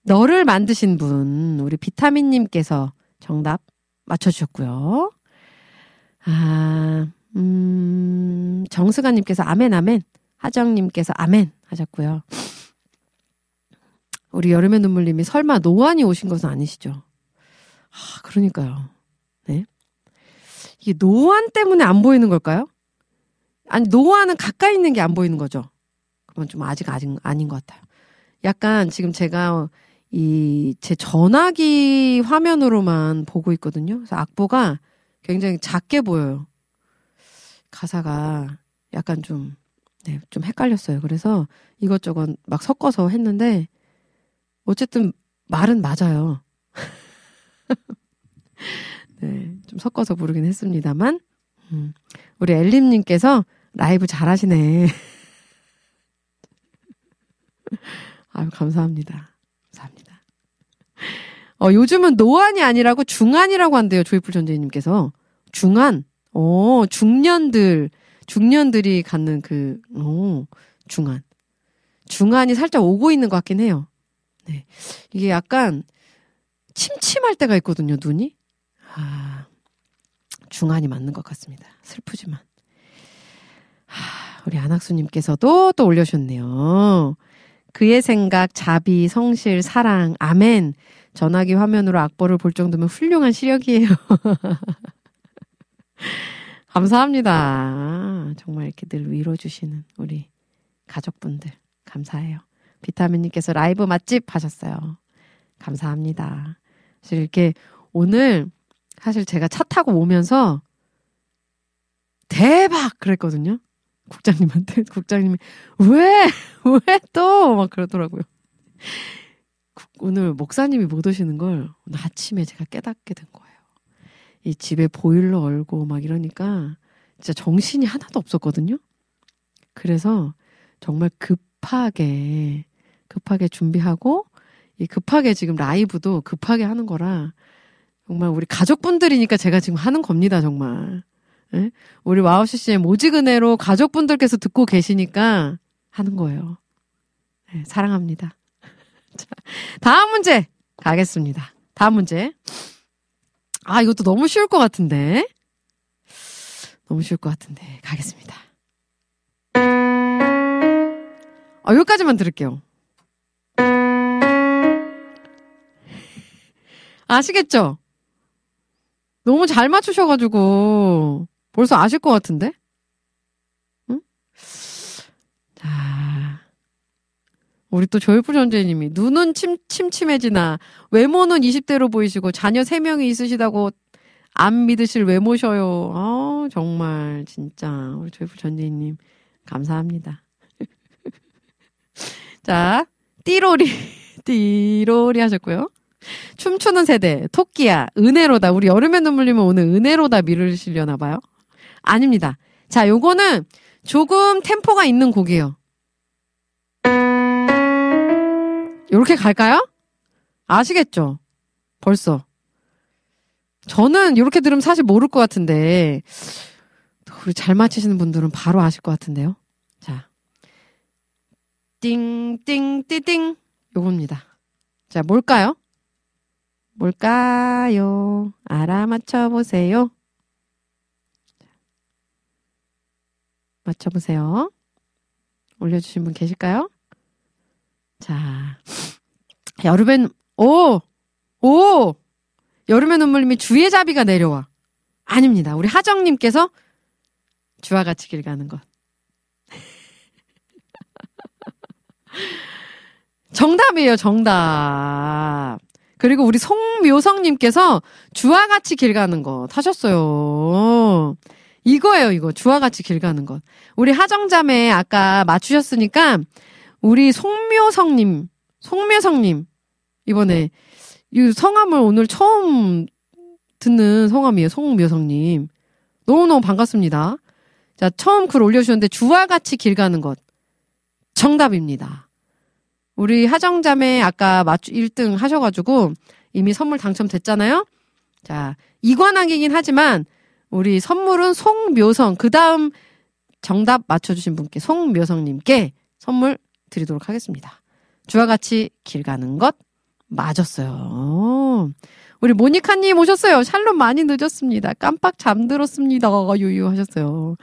너를 만드신 분, 우리 비타민님께서 정답 맞춰주셨고요. 아, 음, 정승아님께서 아멘, 아멘. 하정님께서 아멘 하셨고요. 우리 여름의 눈물님이 설마 노안이 오신 것은 아니시죠? 아, 그러니까요. 노안 때문에 안 보이는 걸까요? 아니, 노안은 가까이 있는 게 안 보이는 거죠? 그건 좀 아직 아직 아닌 것 같아요. 약간 지금 제가 이 제 전화기 화면으로만 보고 있거든요. 그래서 악보가 굉장히 작게 보여요. 가사가 약간 좀, 네, 좀 헷갈렸어요. 그래서 이것저것 막 섞어서 했는데, 어쨌든 말은 맞아요. 네, 좀 섞어서 부르긴 했습니다만, 음, 우리 엘림님께서 라이브 잘하시네. 아유, 감사합니다. 감사합니다. 어, 요즘은 노안이 아니라고 중안이라고 한대요. 조이풀 전재희님께서. 중안. 어, 중년들, 중년들이 갖는 그, 어, 중안. 중안이 살짝 오고 있는 것 같긴 해요. 네. 이게 약간 침침할 때가 있거든요, 눈이. 아, 중안이 맞는 것 같습니다. 슬프지만. 하, 우리 안학수님께서도 또 올려주셨네요. 그의 생각, 자비, 성실, 사랑, 아멘. 전화기 화면으로 악보를 볼 정도면 훌륭한 시력이에요. 감사합니다. 정말 이렇게 늘 위로주시는 우리 가족분들. 감사해요. 비타민님께서 라이브 맛집 하셨어요. 감사합니다. 사실 이렇게 오늘 사실 제가 차 타고 오면서 대박! 그랬거든요. 국장님한테. 국장님이 왜? 왜 또? 막 그러더라고요. 오늘 목사님이 못 오시는 걸 오늘 아침에 제가 깨닫게 된 거예요. 이 집에 보일러 얼고 막 이러니까 진짜 정신이 하나도 없었거든요. 그래서 정말 급하게 급하게 준비하고 이 급하게 지금 라이브도 급하게 하는 거라 정말 우리 가족분들이니까 제가 지금 하는 겁니다 정말. 네? 우리 와우 씨 씨의 모지근해로 가족분들께서 듣고 계시니까 하는 거예요. 네, 사랑합니다. 자, 다음 문제 가겠습니다. 다음 문제. 아, 이것도 너무 쉬울 것 같은데. 너무 쉬울 것 같은데. 가겠습니다. 아, 여기까지만 들을게요. 아시겠죠? 너무 잘 맞추셔가지고, 벌써 아실 것 같은데? 응? 자. 우리 또 조일프 전재님이 눈은 침, 침침해지나 외모는 20대로 보이시고 자녀 3명이 있으시다고 안 믿으실 외모셔요. 아, 정말 진짜 우리 조일프 전재님 감사합니다. 자, 띠로리 띠로리 하셨고요. 춤추는 세대 토끼야 은혜로다 우리 여름의 눈물님은 오늘 은혜로다 미르시려나 봐요. 아닙니다. 자, 요거는 조금 템포가 있는 곡이에요. 요렇게 갈까요? 아시겠죠? 벌써. 저는 이렇게 들으면 사실 모를 것 같은데, 우리 잘 맞히시는 분들은 바로 아실 것 같은데요. 자. 띵, 띵, 띠띵. 요겁니다. 자, 뭘까요? 뭘까요? 알아맞혀 보세요. 맞춰 보세요. 올려주신 분 계실까요? 자, 여름엔, 오! 오! 여름의 눈물님이 주의 자비가 내려와. 아닙니다. 우리 하정님께서 주와 같이 길 가는 것. 정답이에요, 정답. 그리고 우리 송묘성님께서 주와 같이 길 가는 것 하셨어요. 이거예요, 이거. 주와 같이 길 가는 것. 우리 하정자매 아까 맞추셨으니까, 우리 송묘성님, 송묘성님, 이번에, 이 성함을 오늘 처음 듣는 성함이에요, 송묘성님. 너무너무 반갑습니다. 자, 처음 글 올려주셨는데, 주와 같이 길 가는 것. 정답입니다. 우리 하정자매 아까 맞추, 1등 하셔가지고, 이미 선물 당첨됐잖아요? 자, 이관왕이긴 하지만, 우리 선물은 송묘성, 그 다음 정답 맞춰주신 분께 송묘성님께 선물 드리도록 하겠습니다. 주와 같이 길 가는 것 맞았어요. 우리 모니카님 오셨어요. 샬롬 많이 늦었습니다. 깜빡 잠들었습니다. 유유 하셨어요.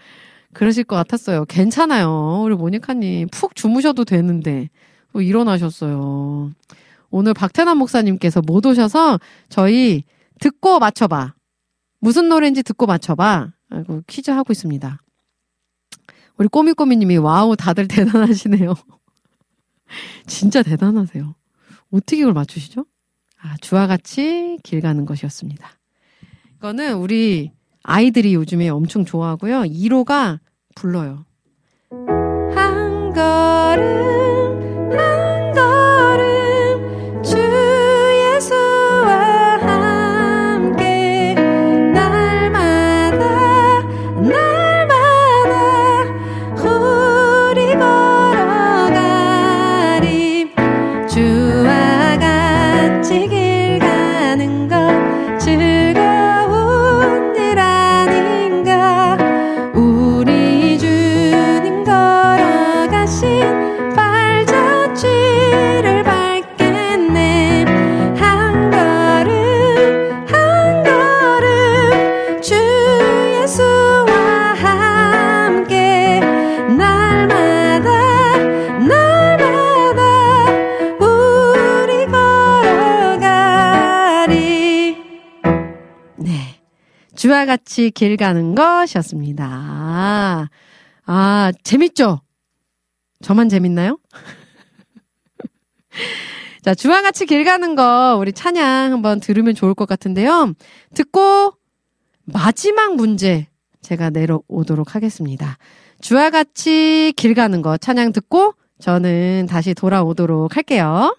그러실 것 같았어요. 괜찮아요. 우리 모니카님 푹 주무셔도 되는데 또 일어나셨어요. 오늘 박태남 목사님께서 못 오셔서 저희 듣고 맞춰봐. 무슨 노래인지 듣고 맞춰봐. 아이고, 퀴즈 하고 있습니다. 우리 꼬미꼬미님이 wow, 다들 대단하시네요. 진짜 대단하세요. 어떻게 이걸 맞추시죠? 아, 주와 같이 길 가는 것이었습니다. 이거는 우리 아이들이 요즘에 엄청 좋아하고요. 1호가 불러요. 한 걸음, 주와 같이 길 가는 것이었습니다 아 재밌죠? 저만 재밌나요? 자, 주와 같이 길 가는 거 우리 찬양 한번 들으면 좋을 것 같은데요. 듣고 마지막 문제 제가 내려오도록 하겠습니다. 주와 같이 길 가는 거 찬양 듣고 저는 다시 돌아오도록 할게요.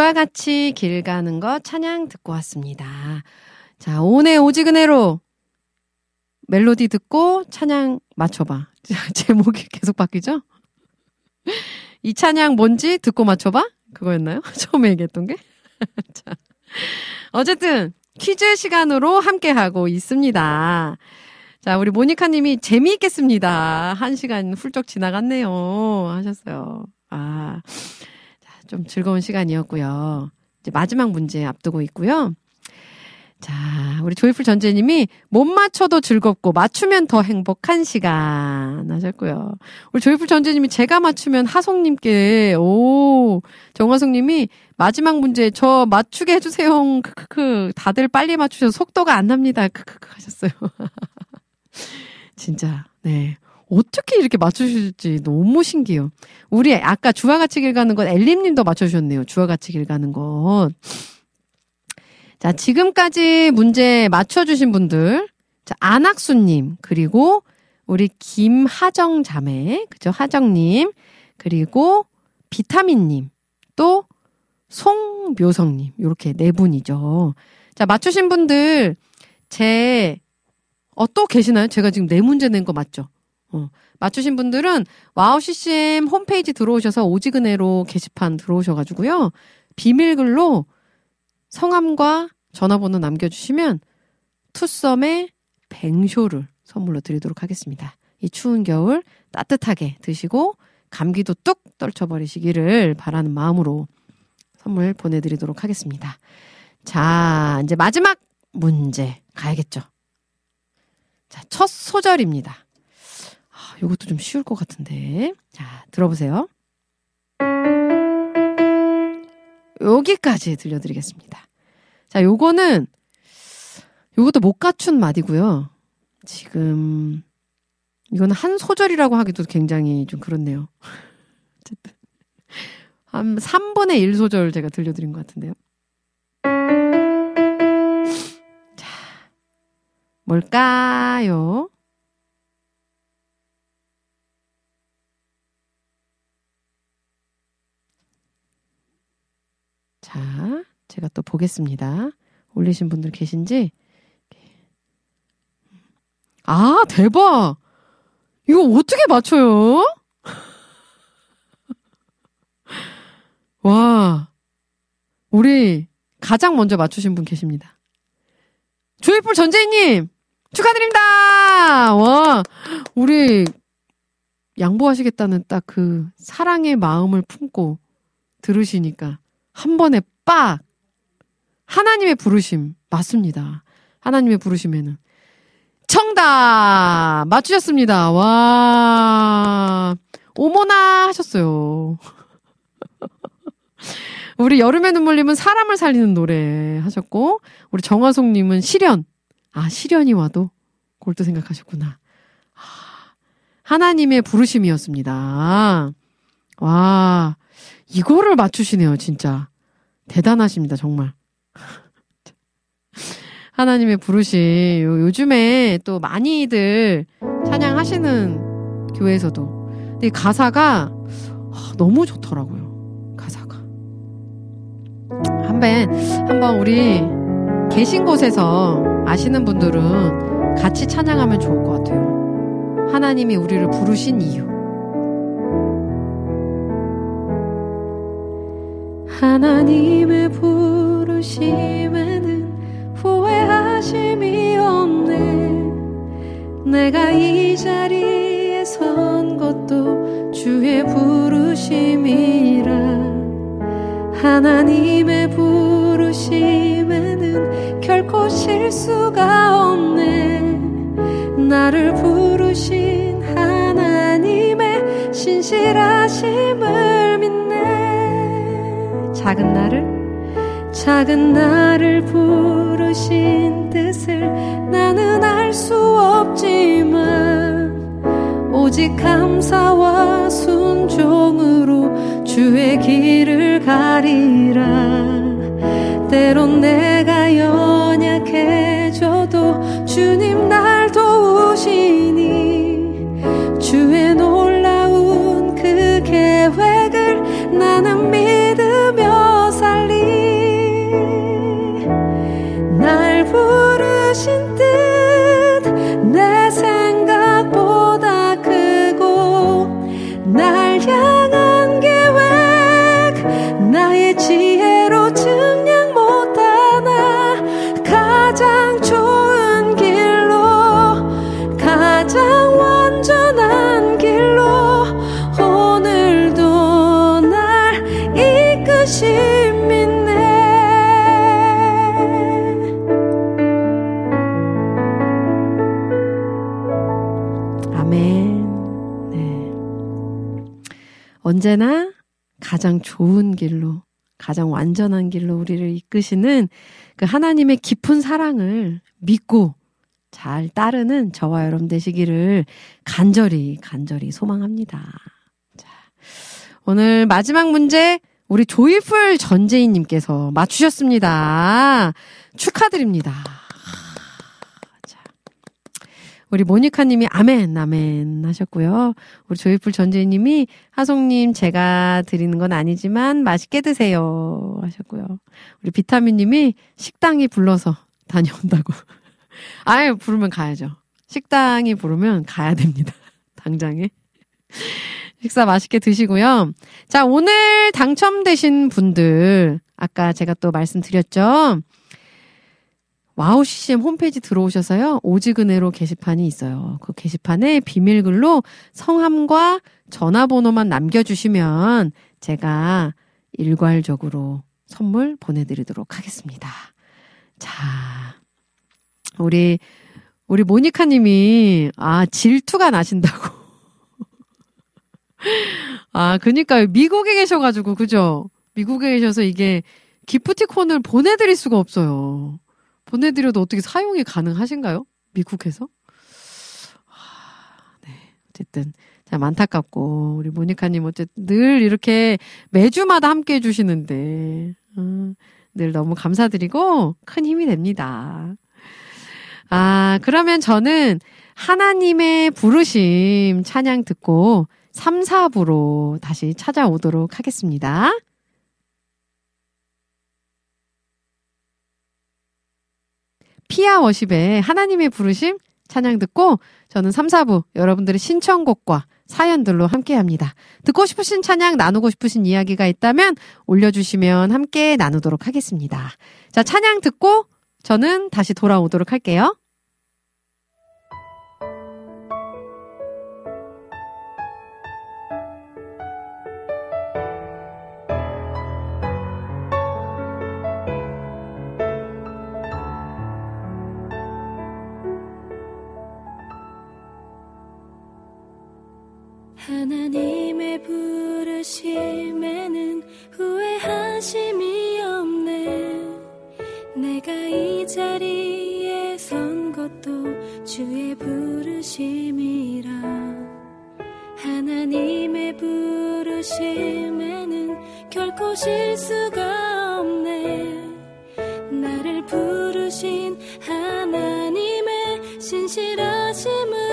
주와 같이 길 가는 것 찬양 듣고 왔습니다. 자, 오네 오지근해로 멜로디 듣고 찬양 맞춰봐. 제목이 계속 바뀌죠? 이 찬양 뭔지 듣고 맞춰봐? 그거였나요? 처음에 얘기했던 게? 자, 어쨌든 퀴즈 시간으로 함께하고 있습니다. 자, 우리 모니카 님이 재미있겠습니다. 한 시간 훌쩍 지나갔네요. 하셨어요. 아, 자, 좀 즐거운 시간이었고요. 이제 마지막 문제 앞두고 있고요. 자, 우리 조이풀 전재님이 못 맞춰도 즐겁고 맞추면 더 행복한 시간 하셨고요. 우리 조이풀 전재님이 제가 맞추면 하송님께 오 정화송님이 마지막 문제 저 맞추게 해주세요. 크크크 다들 빨리 맞추셔서 속도가 안 납니다. 크크크 하셨어요. 진짜 네. 어떻게 이렇게 맞추실지 너무 신기해요. 우리 아까 주와 같이 길 가는 것 엘림 님도 맞춰주셨네요. 주와 같이 길 가는 것. 자, 지금까지 문제 맞춰주신 분들, 자, 안학수님, 그리고 우리 김하정 자매, 그죠? 하정님, 그리고 비타민님, 또 송묘성님, 요렇게 네 분이죠. 자, 맞추신 분들, 제, 어, 또 계시나요? 제가 지금 네 문제 낸 거 맞죠? 어, 맞추신 분들은 와우 CCM 홈페이지 들어오셔서 오직은혜로 게시판 들어오셔가지고요. 비밀글로 성함과 전화번호 남겨주시면 투썸의 뱅쇼를 선물로 드리도록 하겠습니다. 이 추운 겨울 따뜻하게 드시고 감기도 뚝 떨쳐버리시기를 바라는 마음으로 선물 보내드리도록 하겠습니다. 자, 이제 마지막 문제 가야겠죠. 자, 첫 소절입니다. 아, 이것도 좀 쉬울 것 같은데. 자, 들어보세요. 여기까지 들려드리겠습니다. 자, 요거는, 요것도 못 갖춘 말이고요. 지금, 이거는 한 소절이라고 하기도 굉장히 좀 그렇네요. 어쨌든. 한 3분의 1소절 제가 들려드린 것 같은데요. 자, 뭘까요? 자, 제가 또 보겠습니다. 올리신 분들 계신지. 아, 대박! 이거 어떻게 맞춰요? 와, 우리 가장 먼저 맞추신 분 계십니다. 조이풀 전재희님! 축하드립니다! 와, 우리 양보하시겠다는 딱 그 사랑의 마음을 품고 들으시니까 한 번에 빡! 하나님의 부르심, 맞습니다. 하나님의 부르심에는. 청답! 맞추셨습니다. 와, 오모나 하셨어요. 우리 여름의 눈물님은 사람을 살리는 노래 하셨고, 우리 정화송님은 시련. 아, 시련이 와도 골도 생각하셨구나. 아, 하나님의 부르심이었습니다. 와, 이거를 맞추시네요, 진짜. 대단하십니다, 정말. 하나님의 부르심. 요즘에 또 많이들 찬양하시는 교회에서도. 근데 가사가 너무 좋더라고요. 가사가. 한번, 한번 우리 계신 곳에서 아시는 분들은 같이 찬양하면 좋을 것 같아요. 하나님이 우리를 부르신 이유. 하나님의 부르심에는 후회하심이 없네. 내가 이 자리에 선 것도 주의 부르심이라. 하나님의 부르심에는 결코 실수가 없네. 나를 부르신 하나님의 신실하심을 믿네 작은 나를 작은 나를 부르신 뜻을 나는 알 수 없지만 오직 감사와 순종으로 주의 길을 가리라. 때론 내가 연약해져도 주님 날 언제나 가장 좋은 길로, 가장 완전한 길로 우리를 이끄시는 그 하나님의 깊은 사랑을 믿고 잘 따르는 저와 여러분 되시기를 간절히, 간절히 소망합니다. 자, 오늘 마지막 문제 우리 조이풀 전재희님께서 맞추셨습니다. 축하드립니다. 자, 우리 모니카님이 아멘, 아멘 하셨고요. 우리 조이풀 전재희님이 화송님 제가 드리는 건 아니지만 맛있게 드세요 하셨고요. 우리 비타민님이 식당이 불러서 다녀온다고. 아유, 부르면 가야죠. 식당이 부르면 가야 됩니다. 당장에. 식사 맛있게 드시고요. 자, 오늘 당첨되신 분들, 아까 제가 또 말씀드렸죠. 와우 CCM 홈페이지 들어오셔서요. 오직은혜로 게시판이 있어요. 그 게시판에 비밀글로 성함과 전화번호만 남겨주시면 제가 일괄적으로 선물 보내드리도록 하겠습니다. 자, 우리, 우리 모니카 님이, 아, 질투가 나신다고. 아, 그니까요. 미국에 계셔가지고, 그죠? 미국에 계셔서 이게 기프티콘을 보내드릴 수가 없어요. 보내드려도 어떻게 사용이 가능하신가요? 미국에서? 아, 네. 어쨌든, 참 안타깝고, 우리 모니카님 어쨌든 늘 이렇게 매주마다 함께 해주시는데, 음, 늘 너무 감사드리고 큰 힘이 됩니다. 아, 그러면 저는 하나님의 부르심 찬양 듣고 3, 4부로 다시 찾아오도록 하겠습니다. 피아 워십의 하나님의 부르심 찬양 듣고 저는 3, 4부 여러분들의 신청곡과 사연들로 함께 합니다. 듣고 싶으신 찬양 나누고 싶으신 이야기가 있다면 올려주시면 함께 나누도록 하겠습니다. 자, 찬양 듣고 저는 다시 돌아오도록 할게요. 하나님의 부르심에는 후회하심이 없네. 내가 이 자리에 선 것도 주의 부르심이라. 하나님의 부르심에는 결코 실수가 없네. 나를 부르신 하나님의 신실하심을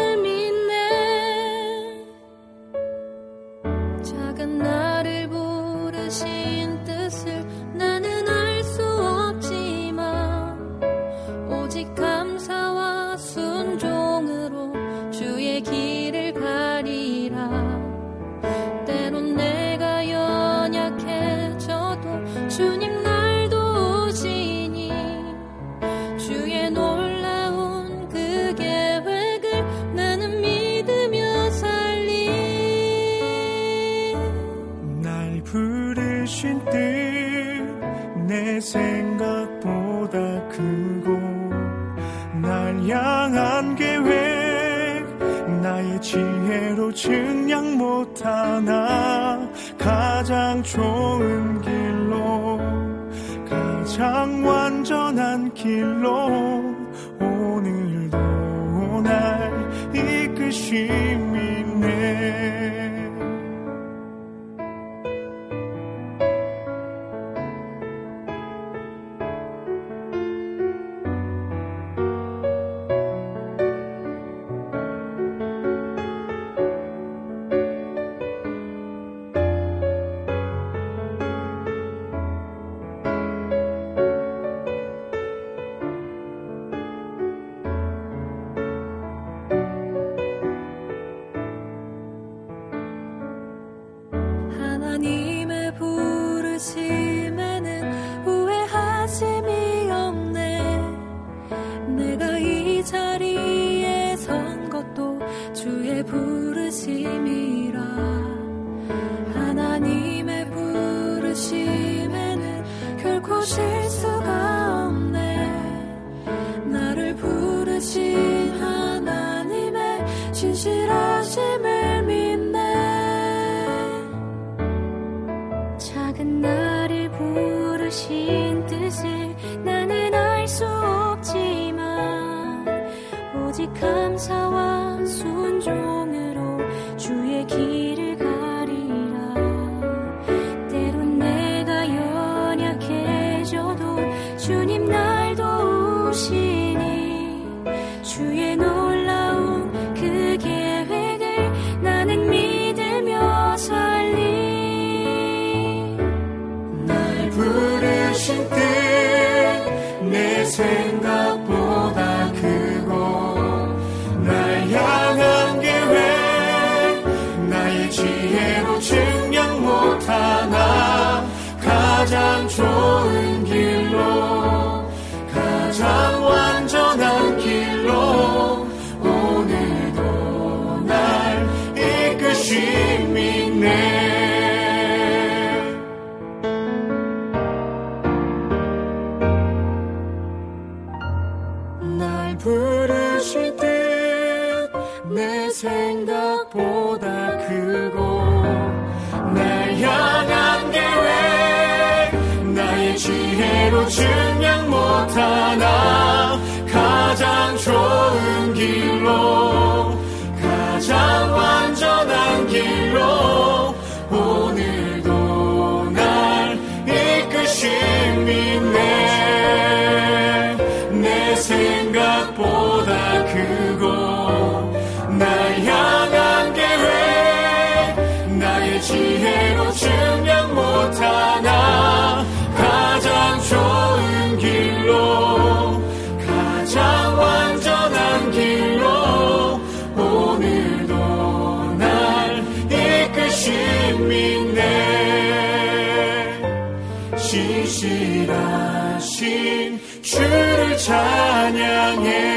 하신 주를 찬양해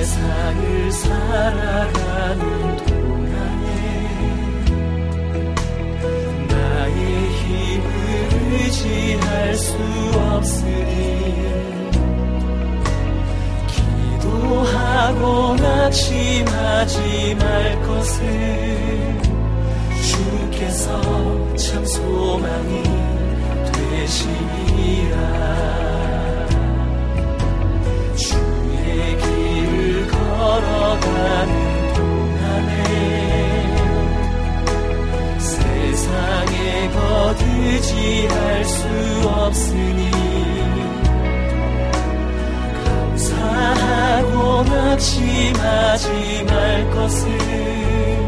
세상을 살아가는 동안에 나의 힘을 의지할 수 없으니 기도하고 낙심하지 말 것을 주께서 참 소망이 되시니라. 주의 길을 걸어가는 동안에 세상에 거두지할 수 없으니 감사하고 낙심하지 말 것을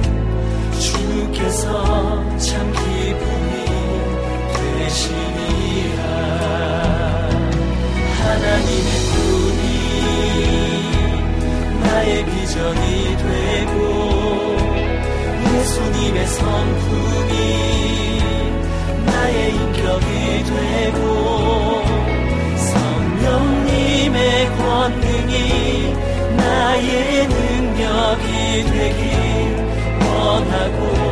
참 기쁨이 되시니라. 하나님의 꿈이 나의 비전이 되고 예수님의 성품이 나의 인격이 되고 성령님의 권능이 나의 능력이 되길 원하고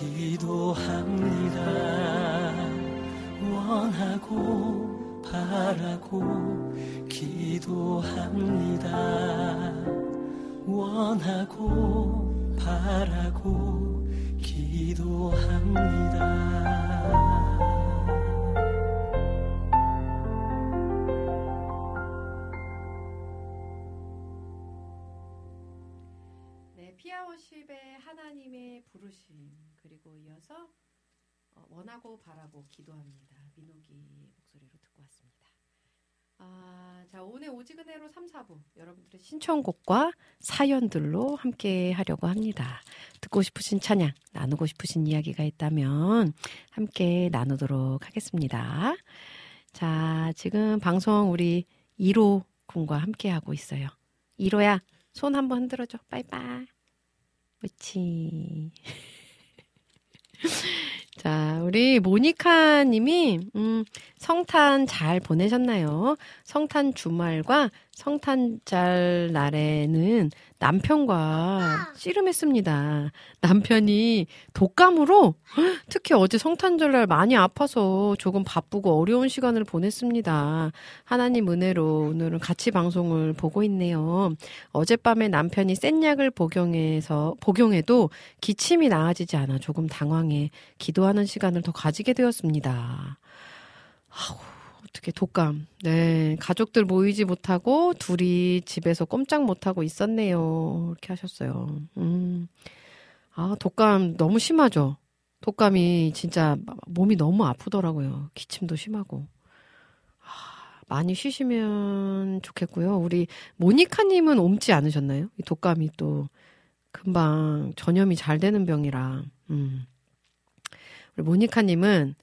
기도합니다. 원하고 바라고 기도합니다. 원하고 바라고 기도합니다. 피아워십의 하나님의 부르심 이어서 어, 원하고 바라고 기도합니다. 민호기 목소리로 듣고 왔습니다. 아, 자 오늘 오지근해로 3, 4부 여러분들의 신청곡과 사연들로 함께 하려고 합니다. 듣고 싶으신 찬양, 나누고 싶으신 이야기가 있다면 함께 나누도록 하겠습니다. 자, 지금 방송 우리 1호 군과 함께 하고 있어요. 1호야, 손 한번 흔들어줘. 빠이빠이. 그치. 자, 우리 모니카 님이, 음, 성탄 잘 보내셨나요? 성탄 주말과 성탄절 날에는 남편과 씨름했습니다. 남편이 독감으로 특히 어제 성탄절날 많이 아파서 조금 바쁘고 어려운 시간을 보냈습니다. 하나님 은혜로 오늘은 같이 방송을 보고 있네요. 어젯밤에 남편이 센 약을 복용해서 복용해도 기침이 나아지지 않아 조금 당황해 기도하는 시간을 더 가지게 되었습니다. 아우, 어떻게 독감. 네. 가족들 모이지 못하고 둘이 집에서 꼼짝 못하고 있었네요. 이렇게 하셨어요. 음. 아, 독감 너무 심하죠? 독감이 진짜 몸이 너무 아프더라고요. 기침도 심하고. 아, 많이 쉬시면 좋겠고요. 우리 모니카님은 옮지 않으셨나요? 이 독감이 또 금방 전염이 잘 되는 병이라. 음. 우리 모니카님은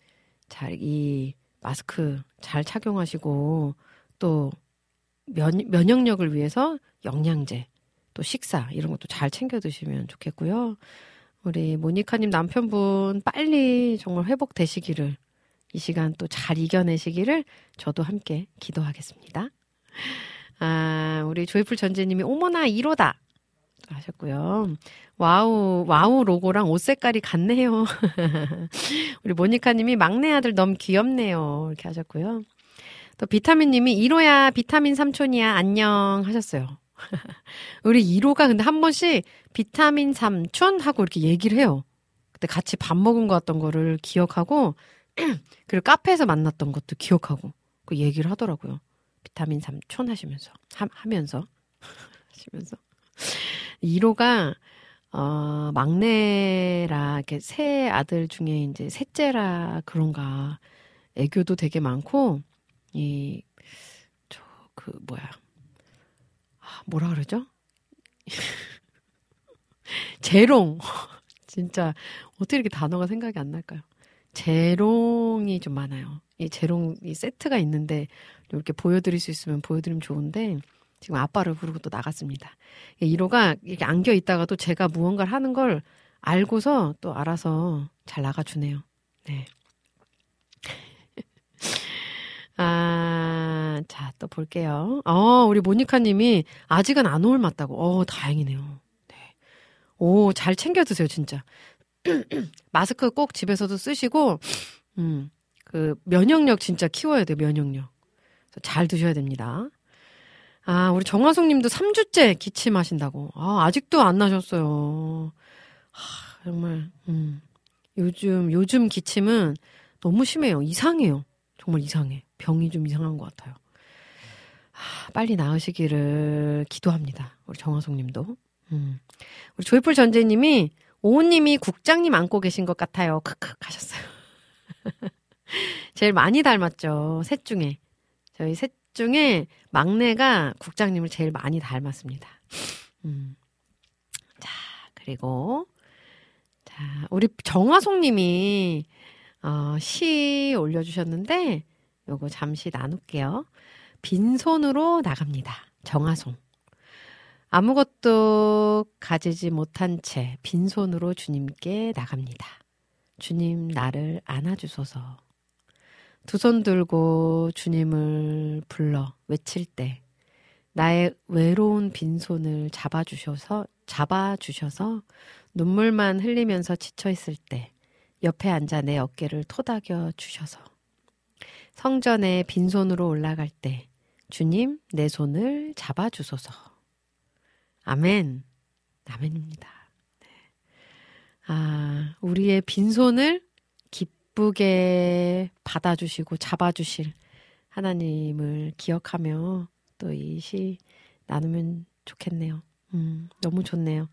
잘 이 마스크 잘 착용하시고 또 면, 면역력을 위해서 영양제 또 식사 이런 것도 잘 챙겨 드시면 좋겠고요. 우리 모니카님 남편분 빨리 정말 회복되시기를 이 시간 또 잘 이겨내시기를 저도 함께 기도하겠습니다. 아, 우리 조이풀 전재님이 어머나 1호다 하셨고요. 와우, 와우 로고랑 옷 색깔이 같네요. 우리 모니카님이 막내 아들 너무 귀엽네요. 이렇게 하셨고요. 또 비타민님이 1호야, 비타민 삼촌이야, 안녕 하셨어요. 우리 1호가 근데 한 번씩 비타민 삼촌 하고 이렇게 얘기를 해요. 그때 같이 밥 먹은 거 같던 거를 기억하고, 그리고 카페에서 만났던 것도 기억하고, 그 얘기를 하더라고요. 비타민 삼촌 하시면서, 하, 하면서, 하시면서. 1호가 어, 막내라, 이렇게 새 아들 중에 이제 셋째라 그런가. 애교도 되게 많고, 이, 저, 그, 뭐야. 아, 뭐라 그러죠? 재롱. 진짜, 어떻게 이렇게 단어가 생각이 안 날까요? 재롱이 좀 많아요. 이 재롱, 이 세트가 있는데, 이렇게 보여드릴 수 있으면 보여드리면 좋은데, 지금 아빠를 부르고 또 나갔습니다. 1호가 이렇게 안겨 있다가도 제가 무언가를 하는 걸 알고서 또 알아서 잘 나가주네요. 네. 아, 자, 또 볼게요. 어, 우리 모니카 님이 아직은 안 옮았다고. 어, 다행이네요. 네. 오, 잘 챙겨 드세요, 진짜. 마스크 꼭 집에서도 쓰시고, 음, 그, 면역력 진짜 키워야 돼요, 면역력. 잘 드셔야 됩니다. 아, 우리 정화숙 님도 3주째 기침하신다고. 아, 아직도 안 나셨어요. 아, 정말, 음. 요즘, 요즘 기침은 너무 심해요. 이상해요. 정말 이상해. 병이 좀 이상한 것 같아요. 아, 빨리 나으시기를 기도합니다. 우리 정화송 님도. 음. 우리 조이풀 전재 님이 오우님이 국장님 안고 계신 것 같아요. 크크 하셨어요. 제일 많이 닮았죠. 셋 중에. 저희 셋 중에 막내가 국장님을 제일 많이 닮았습니다. 음. 자, 그리고, 자, 우리 정화송 님이, 어, 시 올려주셨는데, 요거 잠시 나눌게요. 빈손으로 나갑니다. 정화송. 아무것도 가지지 못한 채 빈손으로 주님께 나갑니다. 주님 나를 안아주소서. 두 손 들고 주님을 불러 외칠 때 나의 외로운 빈손을 잡아주셔서 잡아주셔서 눈물만 흘리면서 지쳐 있을 때 옆에 앉아 내 어깨를 토닥여 주셔서 성전에 빈손으로 올라갈 때 주님 내 손을 잡아주소서. 아멘. 아멘입니다. 네. 아, 우리의 빈손을 기쁘게 받아주시고 잡아주실 하나님을 기억하며 또 이 시 나누면 좋겠네요. 음, 너무 좋네요.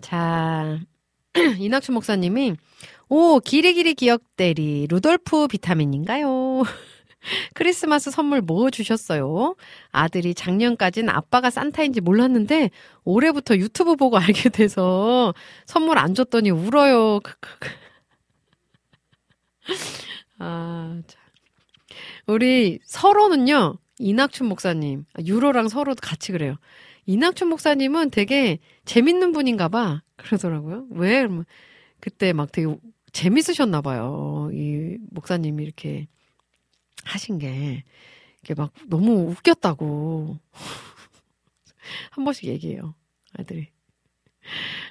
자, 이낙춘 목사님이, 오, 기리기리 기억대리, 루돌프 비타민인가요? 크리스마스 선물 뭐 주셨어요? 아들이 작년까진 아빠가 산타인지 몰랐는데 올해부터 유튜브 보고 알게 돼서 선물 안 줬더니 울어요. 아, 자. 우리 서로는요, 이낙춘 목사님, 유로랑 서로 같이 그래요. 이낙춘 목사님은 되게 재밌는 분인가 봐. 그러더라고요. 왜? 그때 막 되게 재밌으셨나 봐요. 이 목사님이 이렇게 하신 게 이게 막 너무 웃겼다고 한 번씩 얘기해요 아들이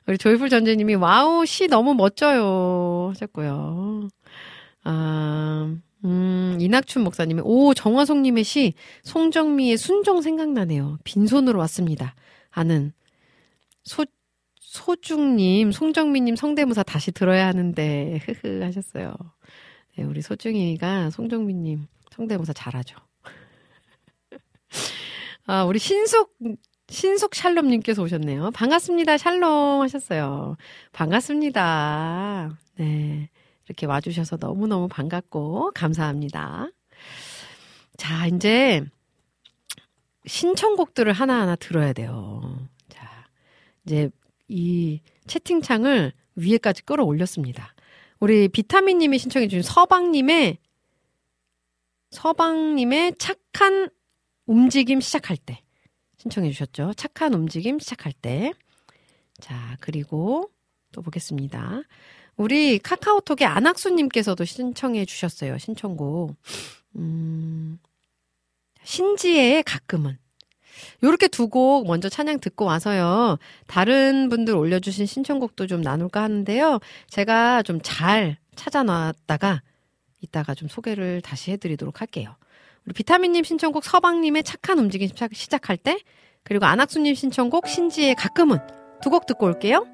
우리 조이풀 전재님이 wow 시 너무 멋져요 하셨고요 아 음, 이낙춘 목사님이, 오, 정화송님의 시, 송정미의 순종 생각나네요. 빈손으로 왔습니다. 하는, 소, 소중님, 송정미님 성대모사 다시 들어야 하는데, 흐흐, 하셨어요. 네, 우리 소중이가 송정미님 성대모사 잘하죠. 아, 우리 신숙, 신숙 샬롬님께서 오셨네요. 반갑습니다. 샬롬 하셨어요. 반갑습니다. 네. 이렇게 와주셔서 너무너무 반갑고 감사합니다. 자, 이제 신청곡들을 하나하나 들어야 돼요. 자, 이제 이 채팅창을 위에까지 끌어올렸습니다. 우리 비타민님이 신청해주신 서방님의 서방님의 착한 움직임 시작할 때 신청해 주셨죠. 착한 움직임 시작할 때. 자, 그리고 또 보겠습니다. 우리 카카오톡의 안학수님께서도 신청해 주셨어요. 신청곡. 음, 신지혜의 가끔은. 요렇게 두 곡 먼저 찬양 듣고 와서요. 다른 분들 올려주신 신청곡도 좀 나눌까 하는데요. 제가 좀 잘 찾아놨다가 이따가 좀 소개를 다시 해드리도록 할게요. 우리 비타민님 신청곡 서방님의 착한 움직임 시작, 할 때 그리고 안학수님 신청곡 신지의 가끔은 두 곡 듣고 올게요.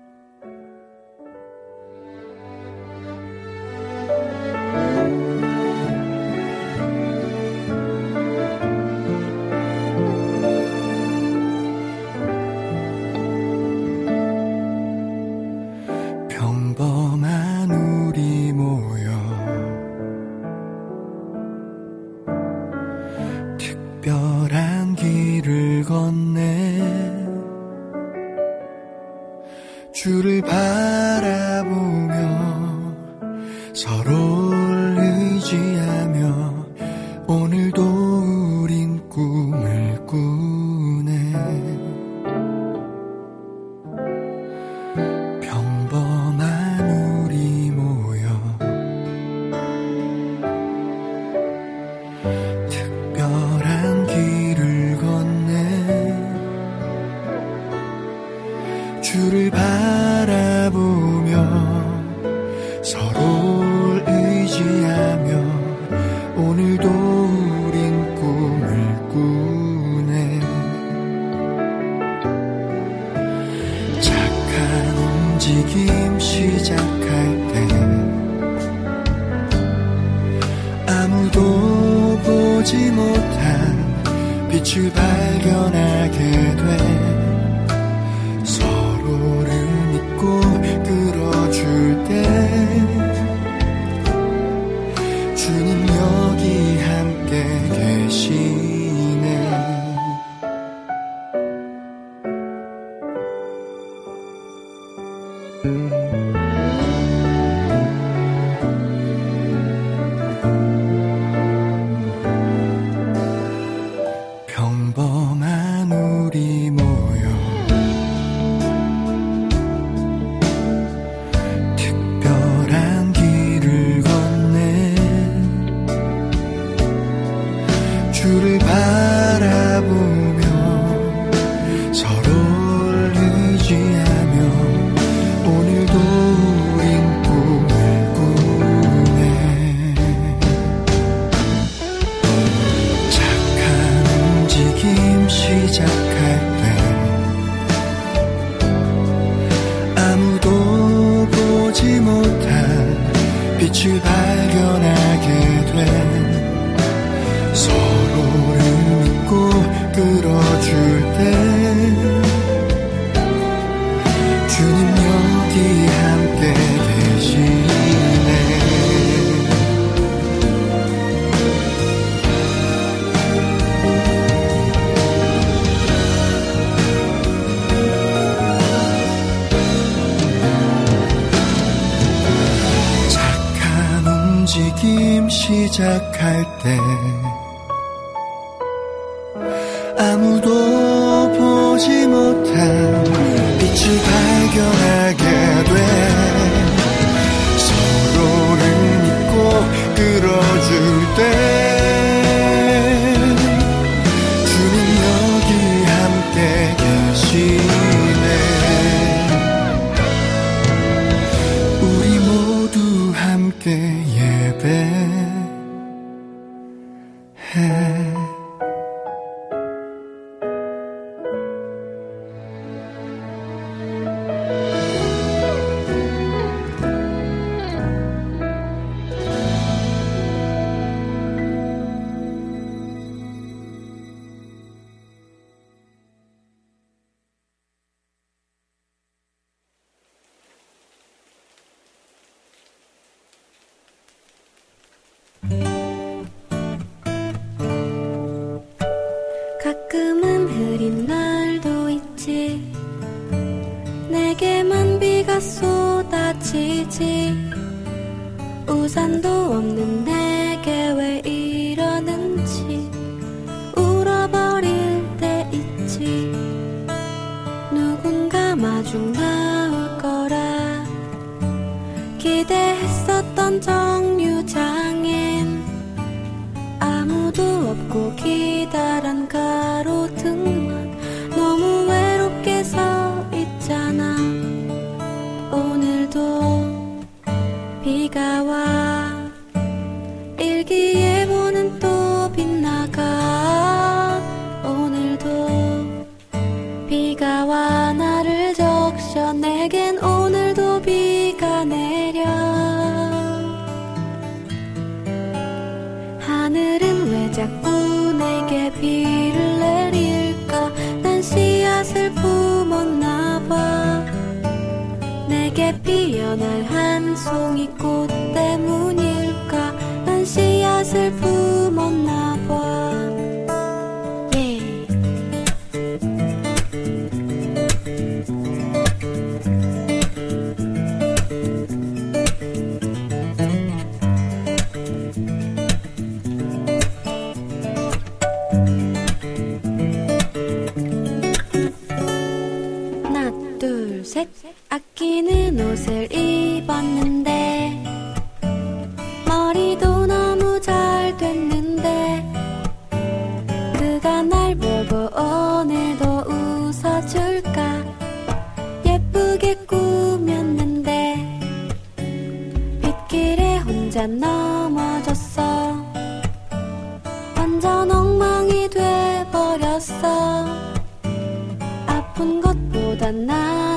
아픈 것보다 나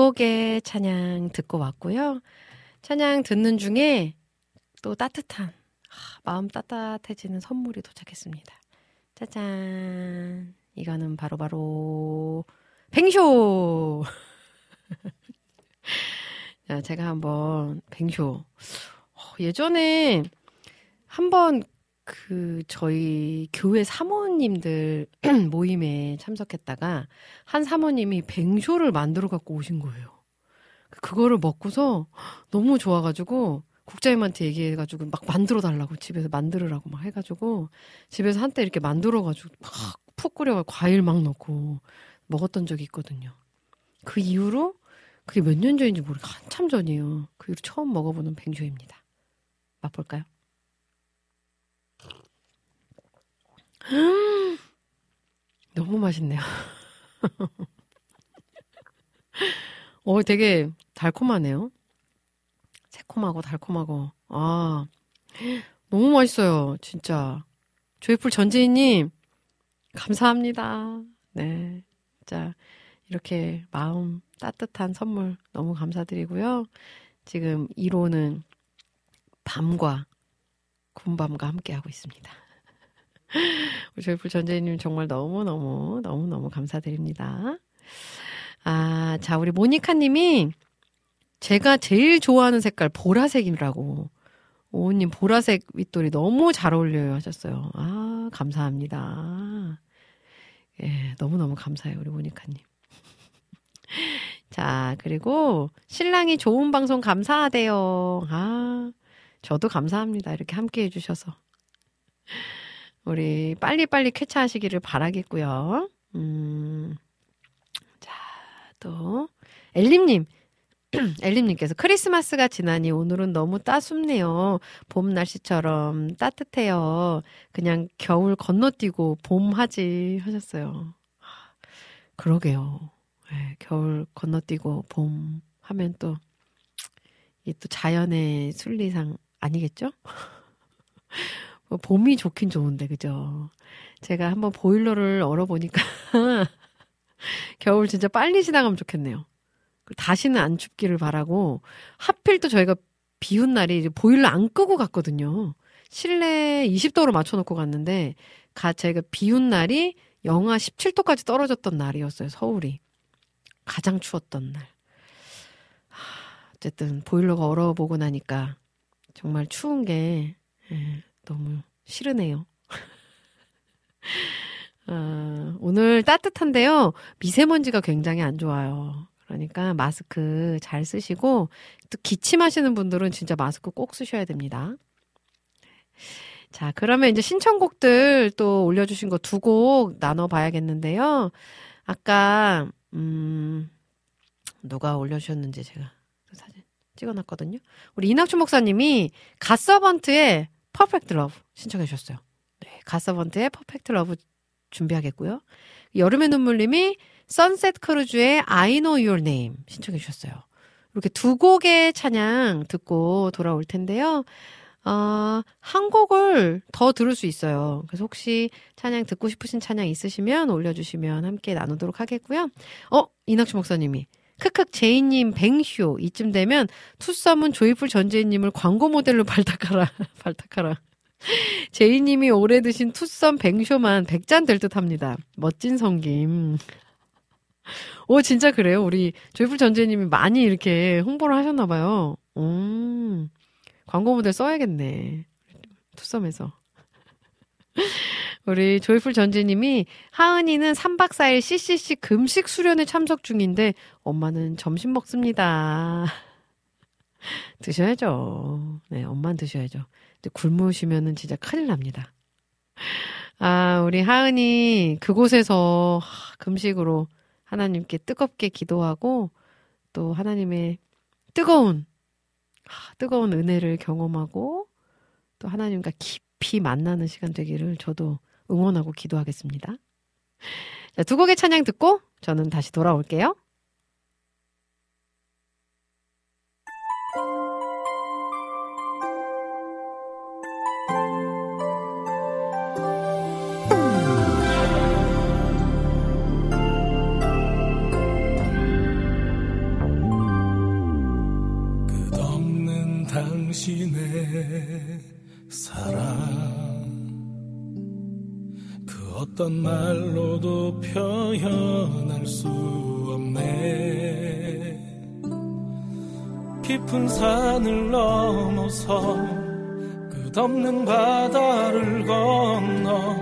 곡의 찬양 듣고 왔고요. 찬양 듣는 중에 또 따뜻한, 아, 마음 따뜻해지는 선물이 도착했습니다. 짜잔. 이거는 바로바로, 뱅쇼! 자, 제가 한번 뱅쇼. 어, 예전에 한번 그 저희 교회 사모님들 모임에 참석했다가 한 사모님이 뱅쇼를 만들어 갖고 오신 거예요. 그거를 먹고서 너무 좋아가지고 국장님한테 얘기해가지고 막 만들어 달라고 집에서 만들으라고 막 해가지고 집에서 한때 이렇게 만들어가지고 막 푹 끓여 과일 막 넣고 먹었던 적이 있거든요. 그 이후로 그게 몇 년 전인지 모르겠 한참 전이에요. 그 이후로 처음 먹어보는 뱅쇼입니다. 맛볼까요? 너무 맛있네요. 어, 되게 달콤하네요. 새콤하고 달콤하고. 아, 너무 맛있어요. 진짜. 조이풀 전지희님, 감사합니다. 네. 진짜, 이렇게 마음 따뜻한 선물 너무 감사드리고요. 지금 1호는 밤과 군밤과 함께하고 있습니다. 우리 조이풀 전재님 정말 너무너무, 너무너무 감사드립니다. 아, 자, 우리 모니카님이 제가 제일 좋아하는 색깔 보라색이라고. 오우님 보라색 윗돌이 너무 잘 어울려요 하셨어요. 아, 감사합니다. 예, 너무너무 감사해요, 우리 모니카님. 자, 그리고 신랑이 좋은 방송 감사하대요. 아, 저도 감사합니다. 이렇게 함께 해주셔서. 우리 빨리빨리 쾌차하시기를 바라겠고요. 음, 자, 또, 엘림님. 엘림님께서 크리스마스가 지나니 오늘은 너무 따숩네요. 봄 날씨처럼 따뜻해요. 그냥 겨울 건너뛰고 봄 하지 하셨어요. 그러게요. 네, 겨울 건너뛰고 봄 하면 또, 이 또 자연의 순리상 아니겠죠? 뭐 봄이 좋긴 좋은데, 그죠? 제가 한번 보일러를 얼어보니까, 겨울 진짜 빨리 지나가면 좋겠네요. 다시는 안 춥기를 바라고, 하필 또 저희가 비운 날이 보일러 안 끄고 갔거든요. 실내 20도로 맞춰놓고 갔는데, 가, 제가 비운 날이 영하 17도까지 떨어졌던 날이었어요, 서울이. 가장 추웠던 날. 어쨌든, 보일러가 얼어보고 나니까, 정말 추운 게, 예, 너무 싫으네요. 어, 오늘 따뜻한데요. 미세먼지가 굉장히 안 좋아요. 그러니까 마스크 잘 쓰시고 또 기침하시는 분들은 진짜 마스크 꼭 쓰셔야 됩니다. 자, 그러면 이제 신청곡들 또 올려주신 거 두 곡 나눠봐야겠는데요. 아까, 음, 누가 올려주셨는지 제가 사진 찍어놨거든요. 우리 이낙준 목사님이 갓서번트의 Perfect Love 신청해 주셨어요. 네, 갓서번트의 Perfect Love 준비하겠고요. 여름의 눈물님이 선셋 크루즈의 I know your name 신청해 주셨어요. 이렇게 두 곡의 찬양 듣고 돌아올 텐데요. 어, 한 곡을 더 들을 수 있어요. 그래서 혹시 찬양 듣고 싶으신 찬양 있으시면 올려주시면 함께 나누도록 하겠고요. 어, 이낙주 목사님이. 크크 제이님 뱅쇼. 이쯤 되면 투썸은 조이풀 전재희님을 광고 모델로 발탁하라 발탁하라. 제이님이 오래 드신 투썸 뱅쇼만 100잔 될 듯 합니다. 멋진 성김. 오 진짜 그래요? 우리 조이풀 전재희님이 많이 이렇게 홍보를 하셨나봐요. 음 광고 모델 써야겠네. 투썸에서 우리 조이풀 전지님이 하은이는 3박 4일 CCC 금식 수련회 참석 중인데 엄마는 점심 먹습니다. 드셔야죠. 네, 엄마는 드셔야죠. 굶으시면은 진짜 큰일 납니다. 아, 우리 하은이 그곳에서 금식으로 하나님께 뜨겁게 기도하고 또 하나님의 뜨거운 뜨거운 은혜를 경험하고 또 하나님과 깊이 만나는 시간 되기를 저도 응원하고 기도하겠습니다. 자, 두 곡의 찬양 듣고 저는 다시 돌아올게요. 당신의 사랑 그 어떤 말로도 표현할 수 없네. 깊은 산을 넘어서 끝없는 바다를 건너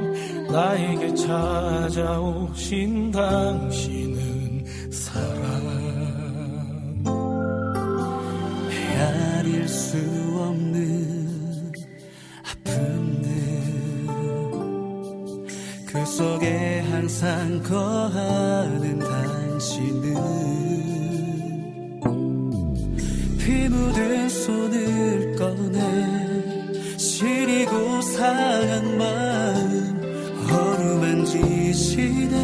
나에게 찾아오신 당신은 사랑 헤아릴 수 없는 그 속에 항상 거하는 당신은 피 묻은 손을 꺼내 시리고 상한 마음 어루만지시네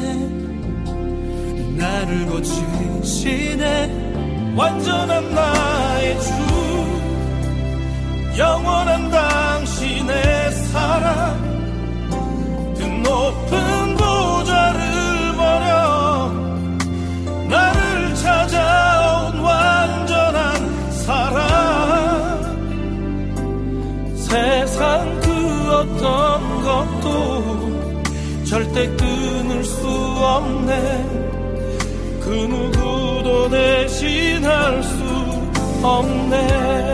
나를 고치시네. 완전한 나의 주 영원한 당신의 사랑. 그 높은 보좌를 버려. 나를 찾아온 완전한 사랑. 세상 그 어떤 것도 절대 끊을 수 없네. 그 누구도 대신할 수 없네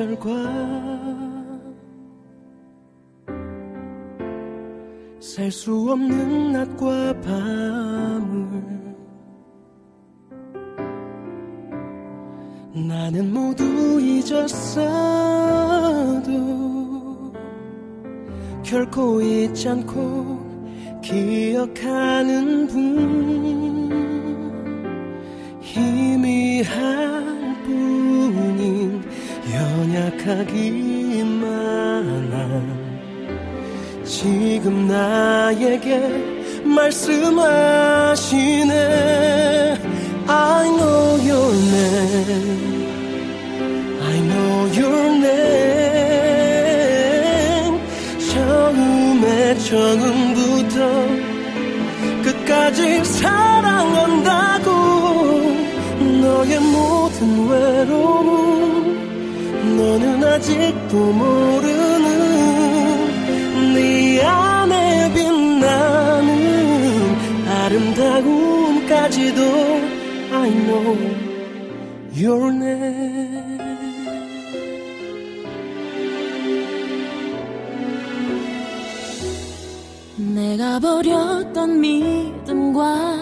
절과 살 수 없는 낮과 밤을 나는 모두 잊었어도 결코 잊지 않고 기억하는 분 희미할 뿐인 연약하기만 한 지금 나에게 말씀하시네. I know your name. I know your name. 처음에 처음부터 끝까지 사랑한다고 너의 모든 외로움 너는 아직도 모르는 네 안에 빛나는 아름다움까지도 I know your name. 내가 버렸던 믿음과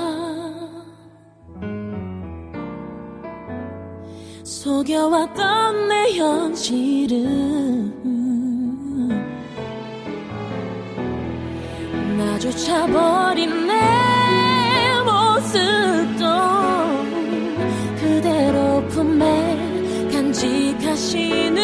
속여왔던 내 현실은 나조차 버린 내 모습도 그대로 품에 간직하시는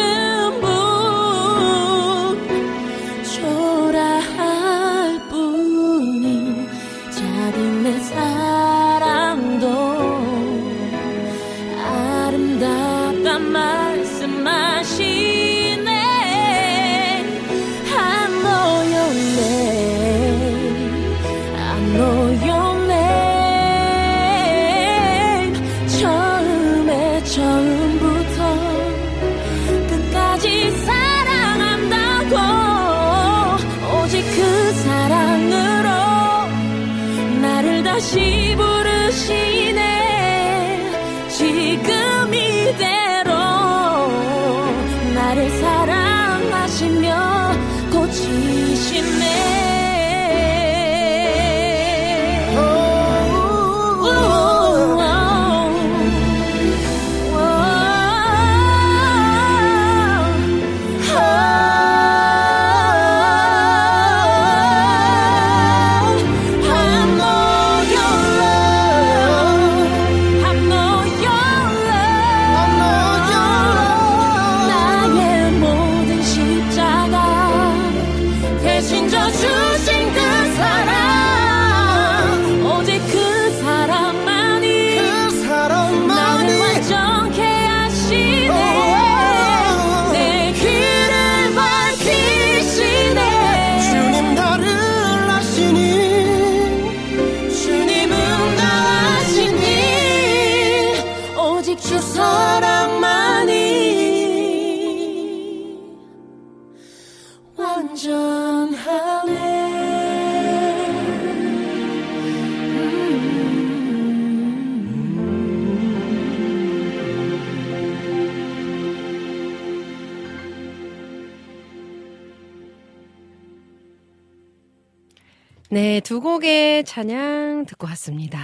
두 곡의 찬양 듣고 왔습니다.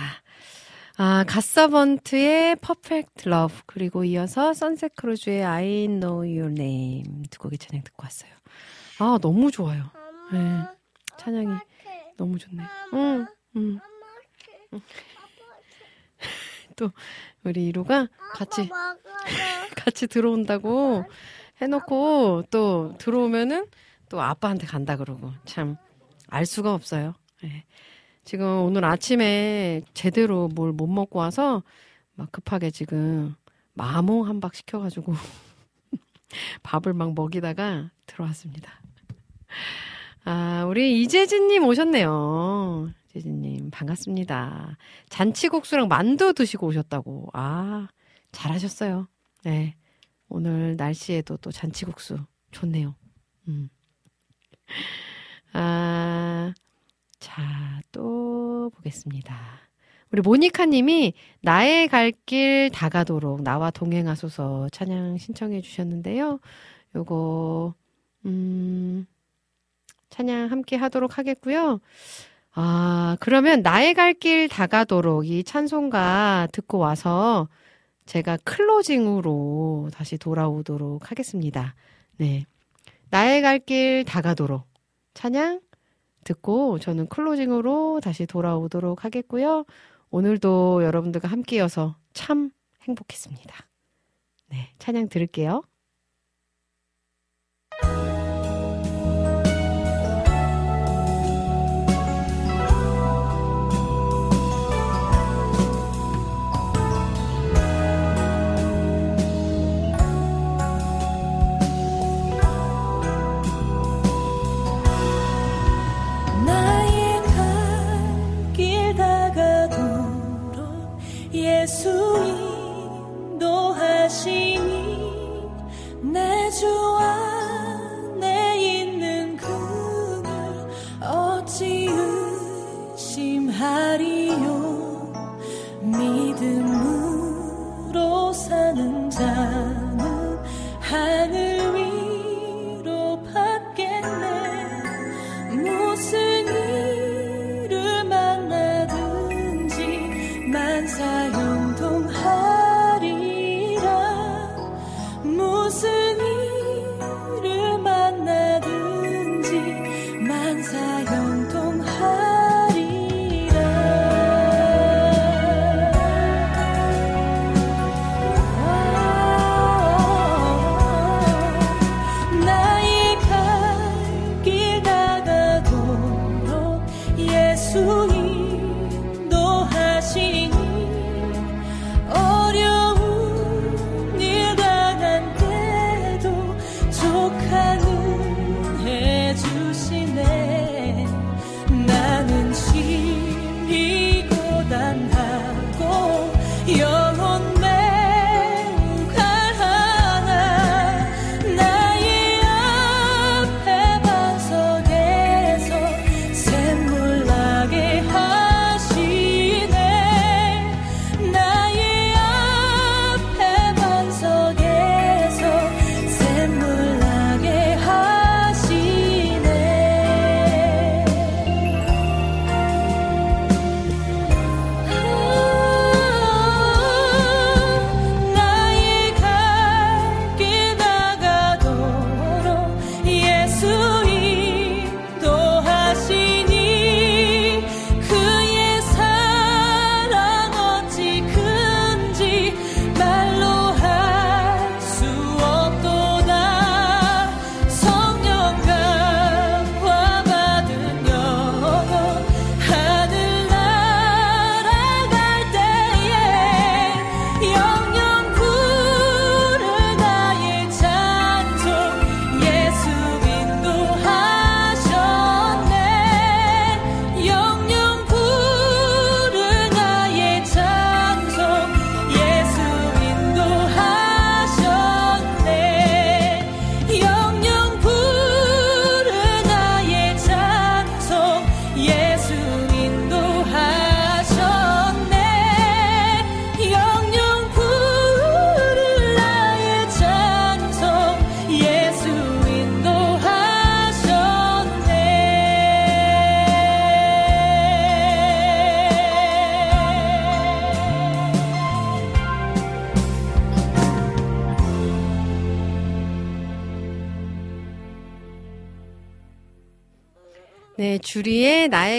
아, 갓서번트의 Perfect Love 그리고 이어서 선셋 크루즈의 I Know Your Name 두 곡의 찬양 듣고 왔어요. 아, 너무 좋아요. 네, 찬양이 너무 좋네요. 응, 응. 또 우리 이루가 같이 같이 들어온다고 해 놓고 또 들어오면은 또 아빠한테 간다 그러고 참 알 수가 없어요. 네. 지금 오늘 아침에 제대로 뭘 못 먹고 와서 막 급하게 지금 마몽 한 박 시켜가지고 밥을 막 먹이다가 들어왔습니다. 아, 우리 이재진님 오셨네요. 이재진님, 반갑습니다. 잔치국수랑 만두 드시고 오셨다고. 아, 잘하셨어요. 네. 오늘 날씨에도 또 잔치국수 좋네요. 음. 아, 자, 또 보겠습니다. 우리 모니카 님이 나의 갈 길 다가도록 나와 동행하소서 찬양 신청해 주셨는데요. 요거, 음, 찬양 함께 하도록 하겠고요. 아, 그러면 나의 갈 길 다가도록 이 찬송가 듣고 와서 제가 클로징으로 다시 돌아오도록 하겠습니다. 네. 나의 갈 길 다가도록 찬양 듣고 저는 클로징으로 다시 돌아오도록 하겠고요. 오늘도 여러분들과 함께여서 참 행복했습니다. 네, 찬양 들을게요. 내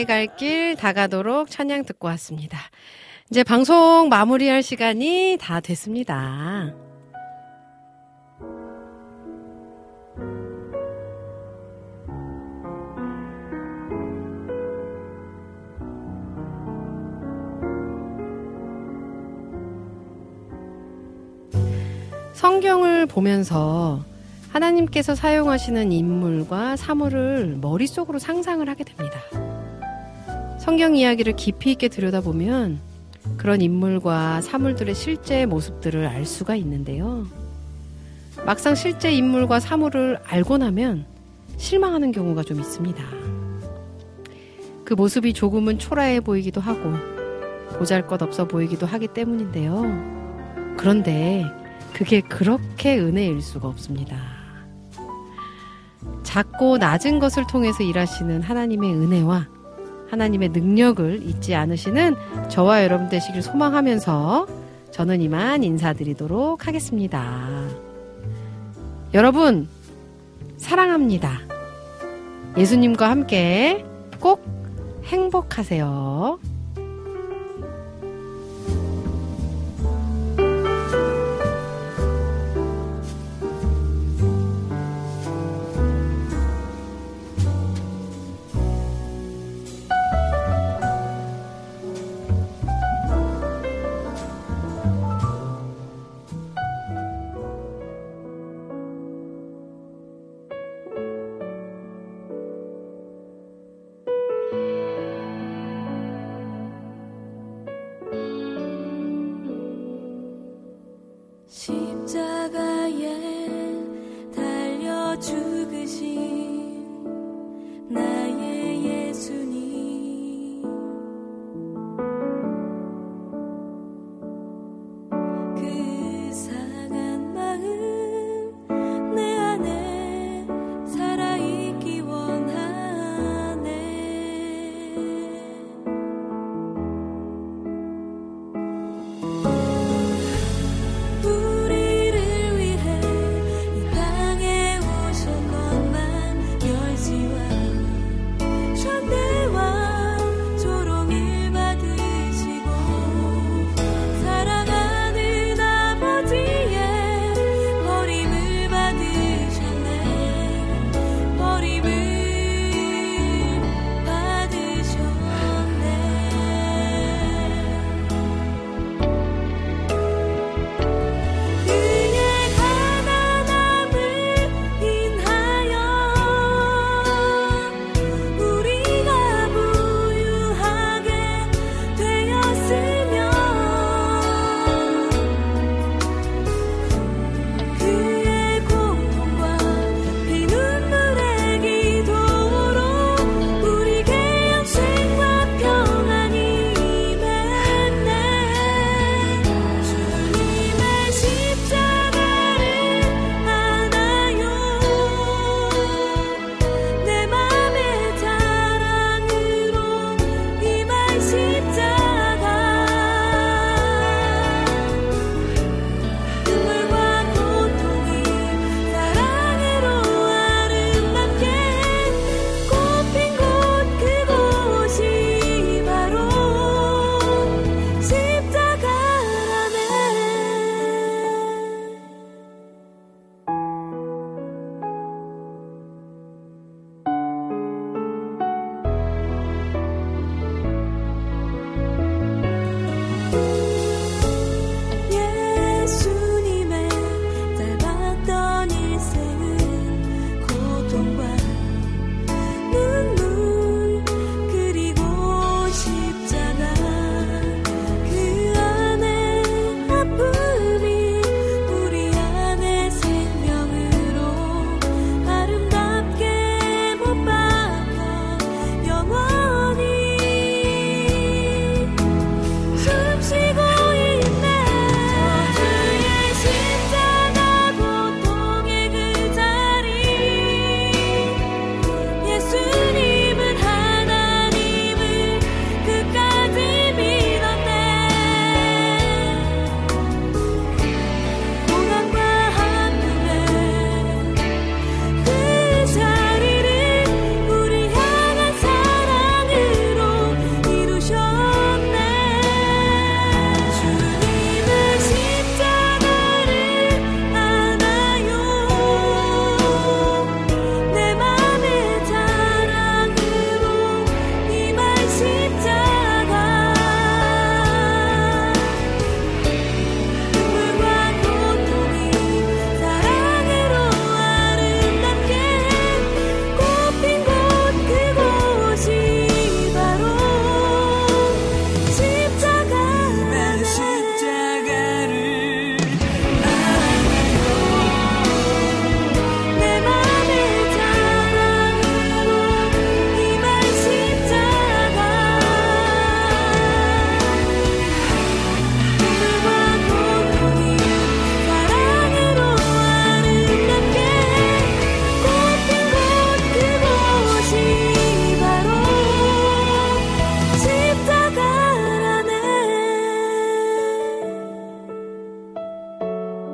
갈 길 다가도록 찬양 듣고 왔습니다. 이제 방송 마무리할 시간이 다 됐습니다. 성경을 보면서 하나님께서 사용하시는 인물과 사물을 머릿속으로 상상을 하게 됩니다. 성경 이야기를 깊이 있게 들여다보면 그런 인물과 사물들의 실제 모습들을 알 수가 있는데요. 막상 실제 인물과 사물을 알고 나면 실망하는 경우가 좀 있습니다. 그 모습이 조금은 초라해 보이기도 하고 보잘 것 없어 보이기도 하기 때문인데요. 그런데 그게 그렇게 은혜일 수가 없습니다. 작고 낮은 것을 통해서 일하시는 하나님의 은혜와 하나님의 능력을 잊지 않으시는 저와 여러분 되시길 소망하면서 저는 이만 인사드리도록 하겠습니다. 여러분, 사랑합니다. 예수님과 함께 꼭 행복하세요.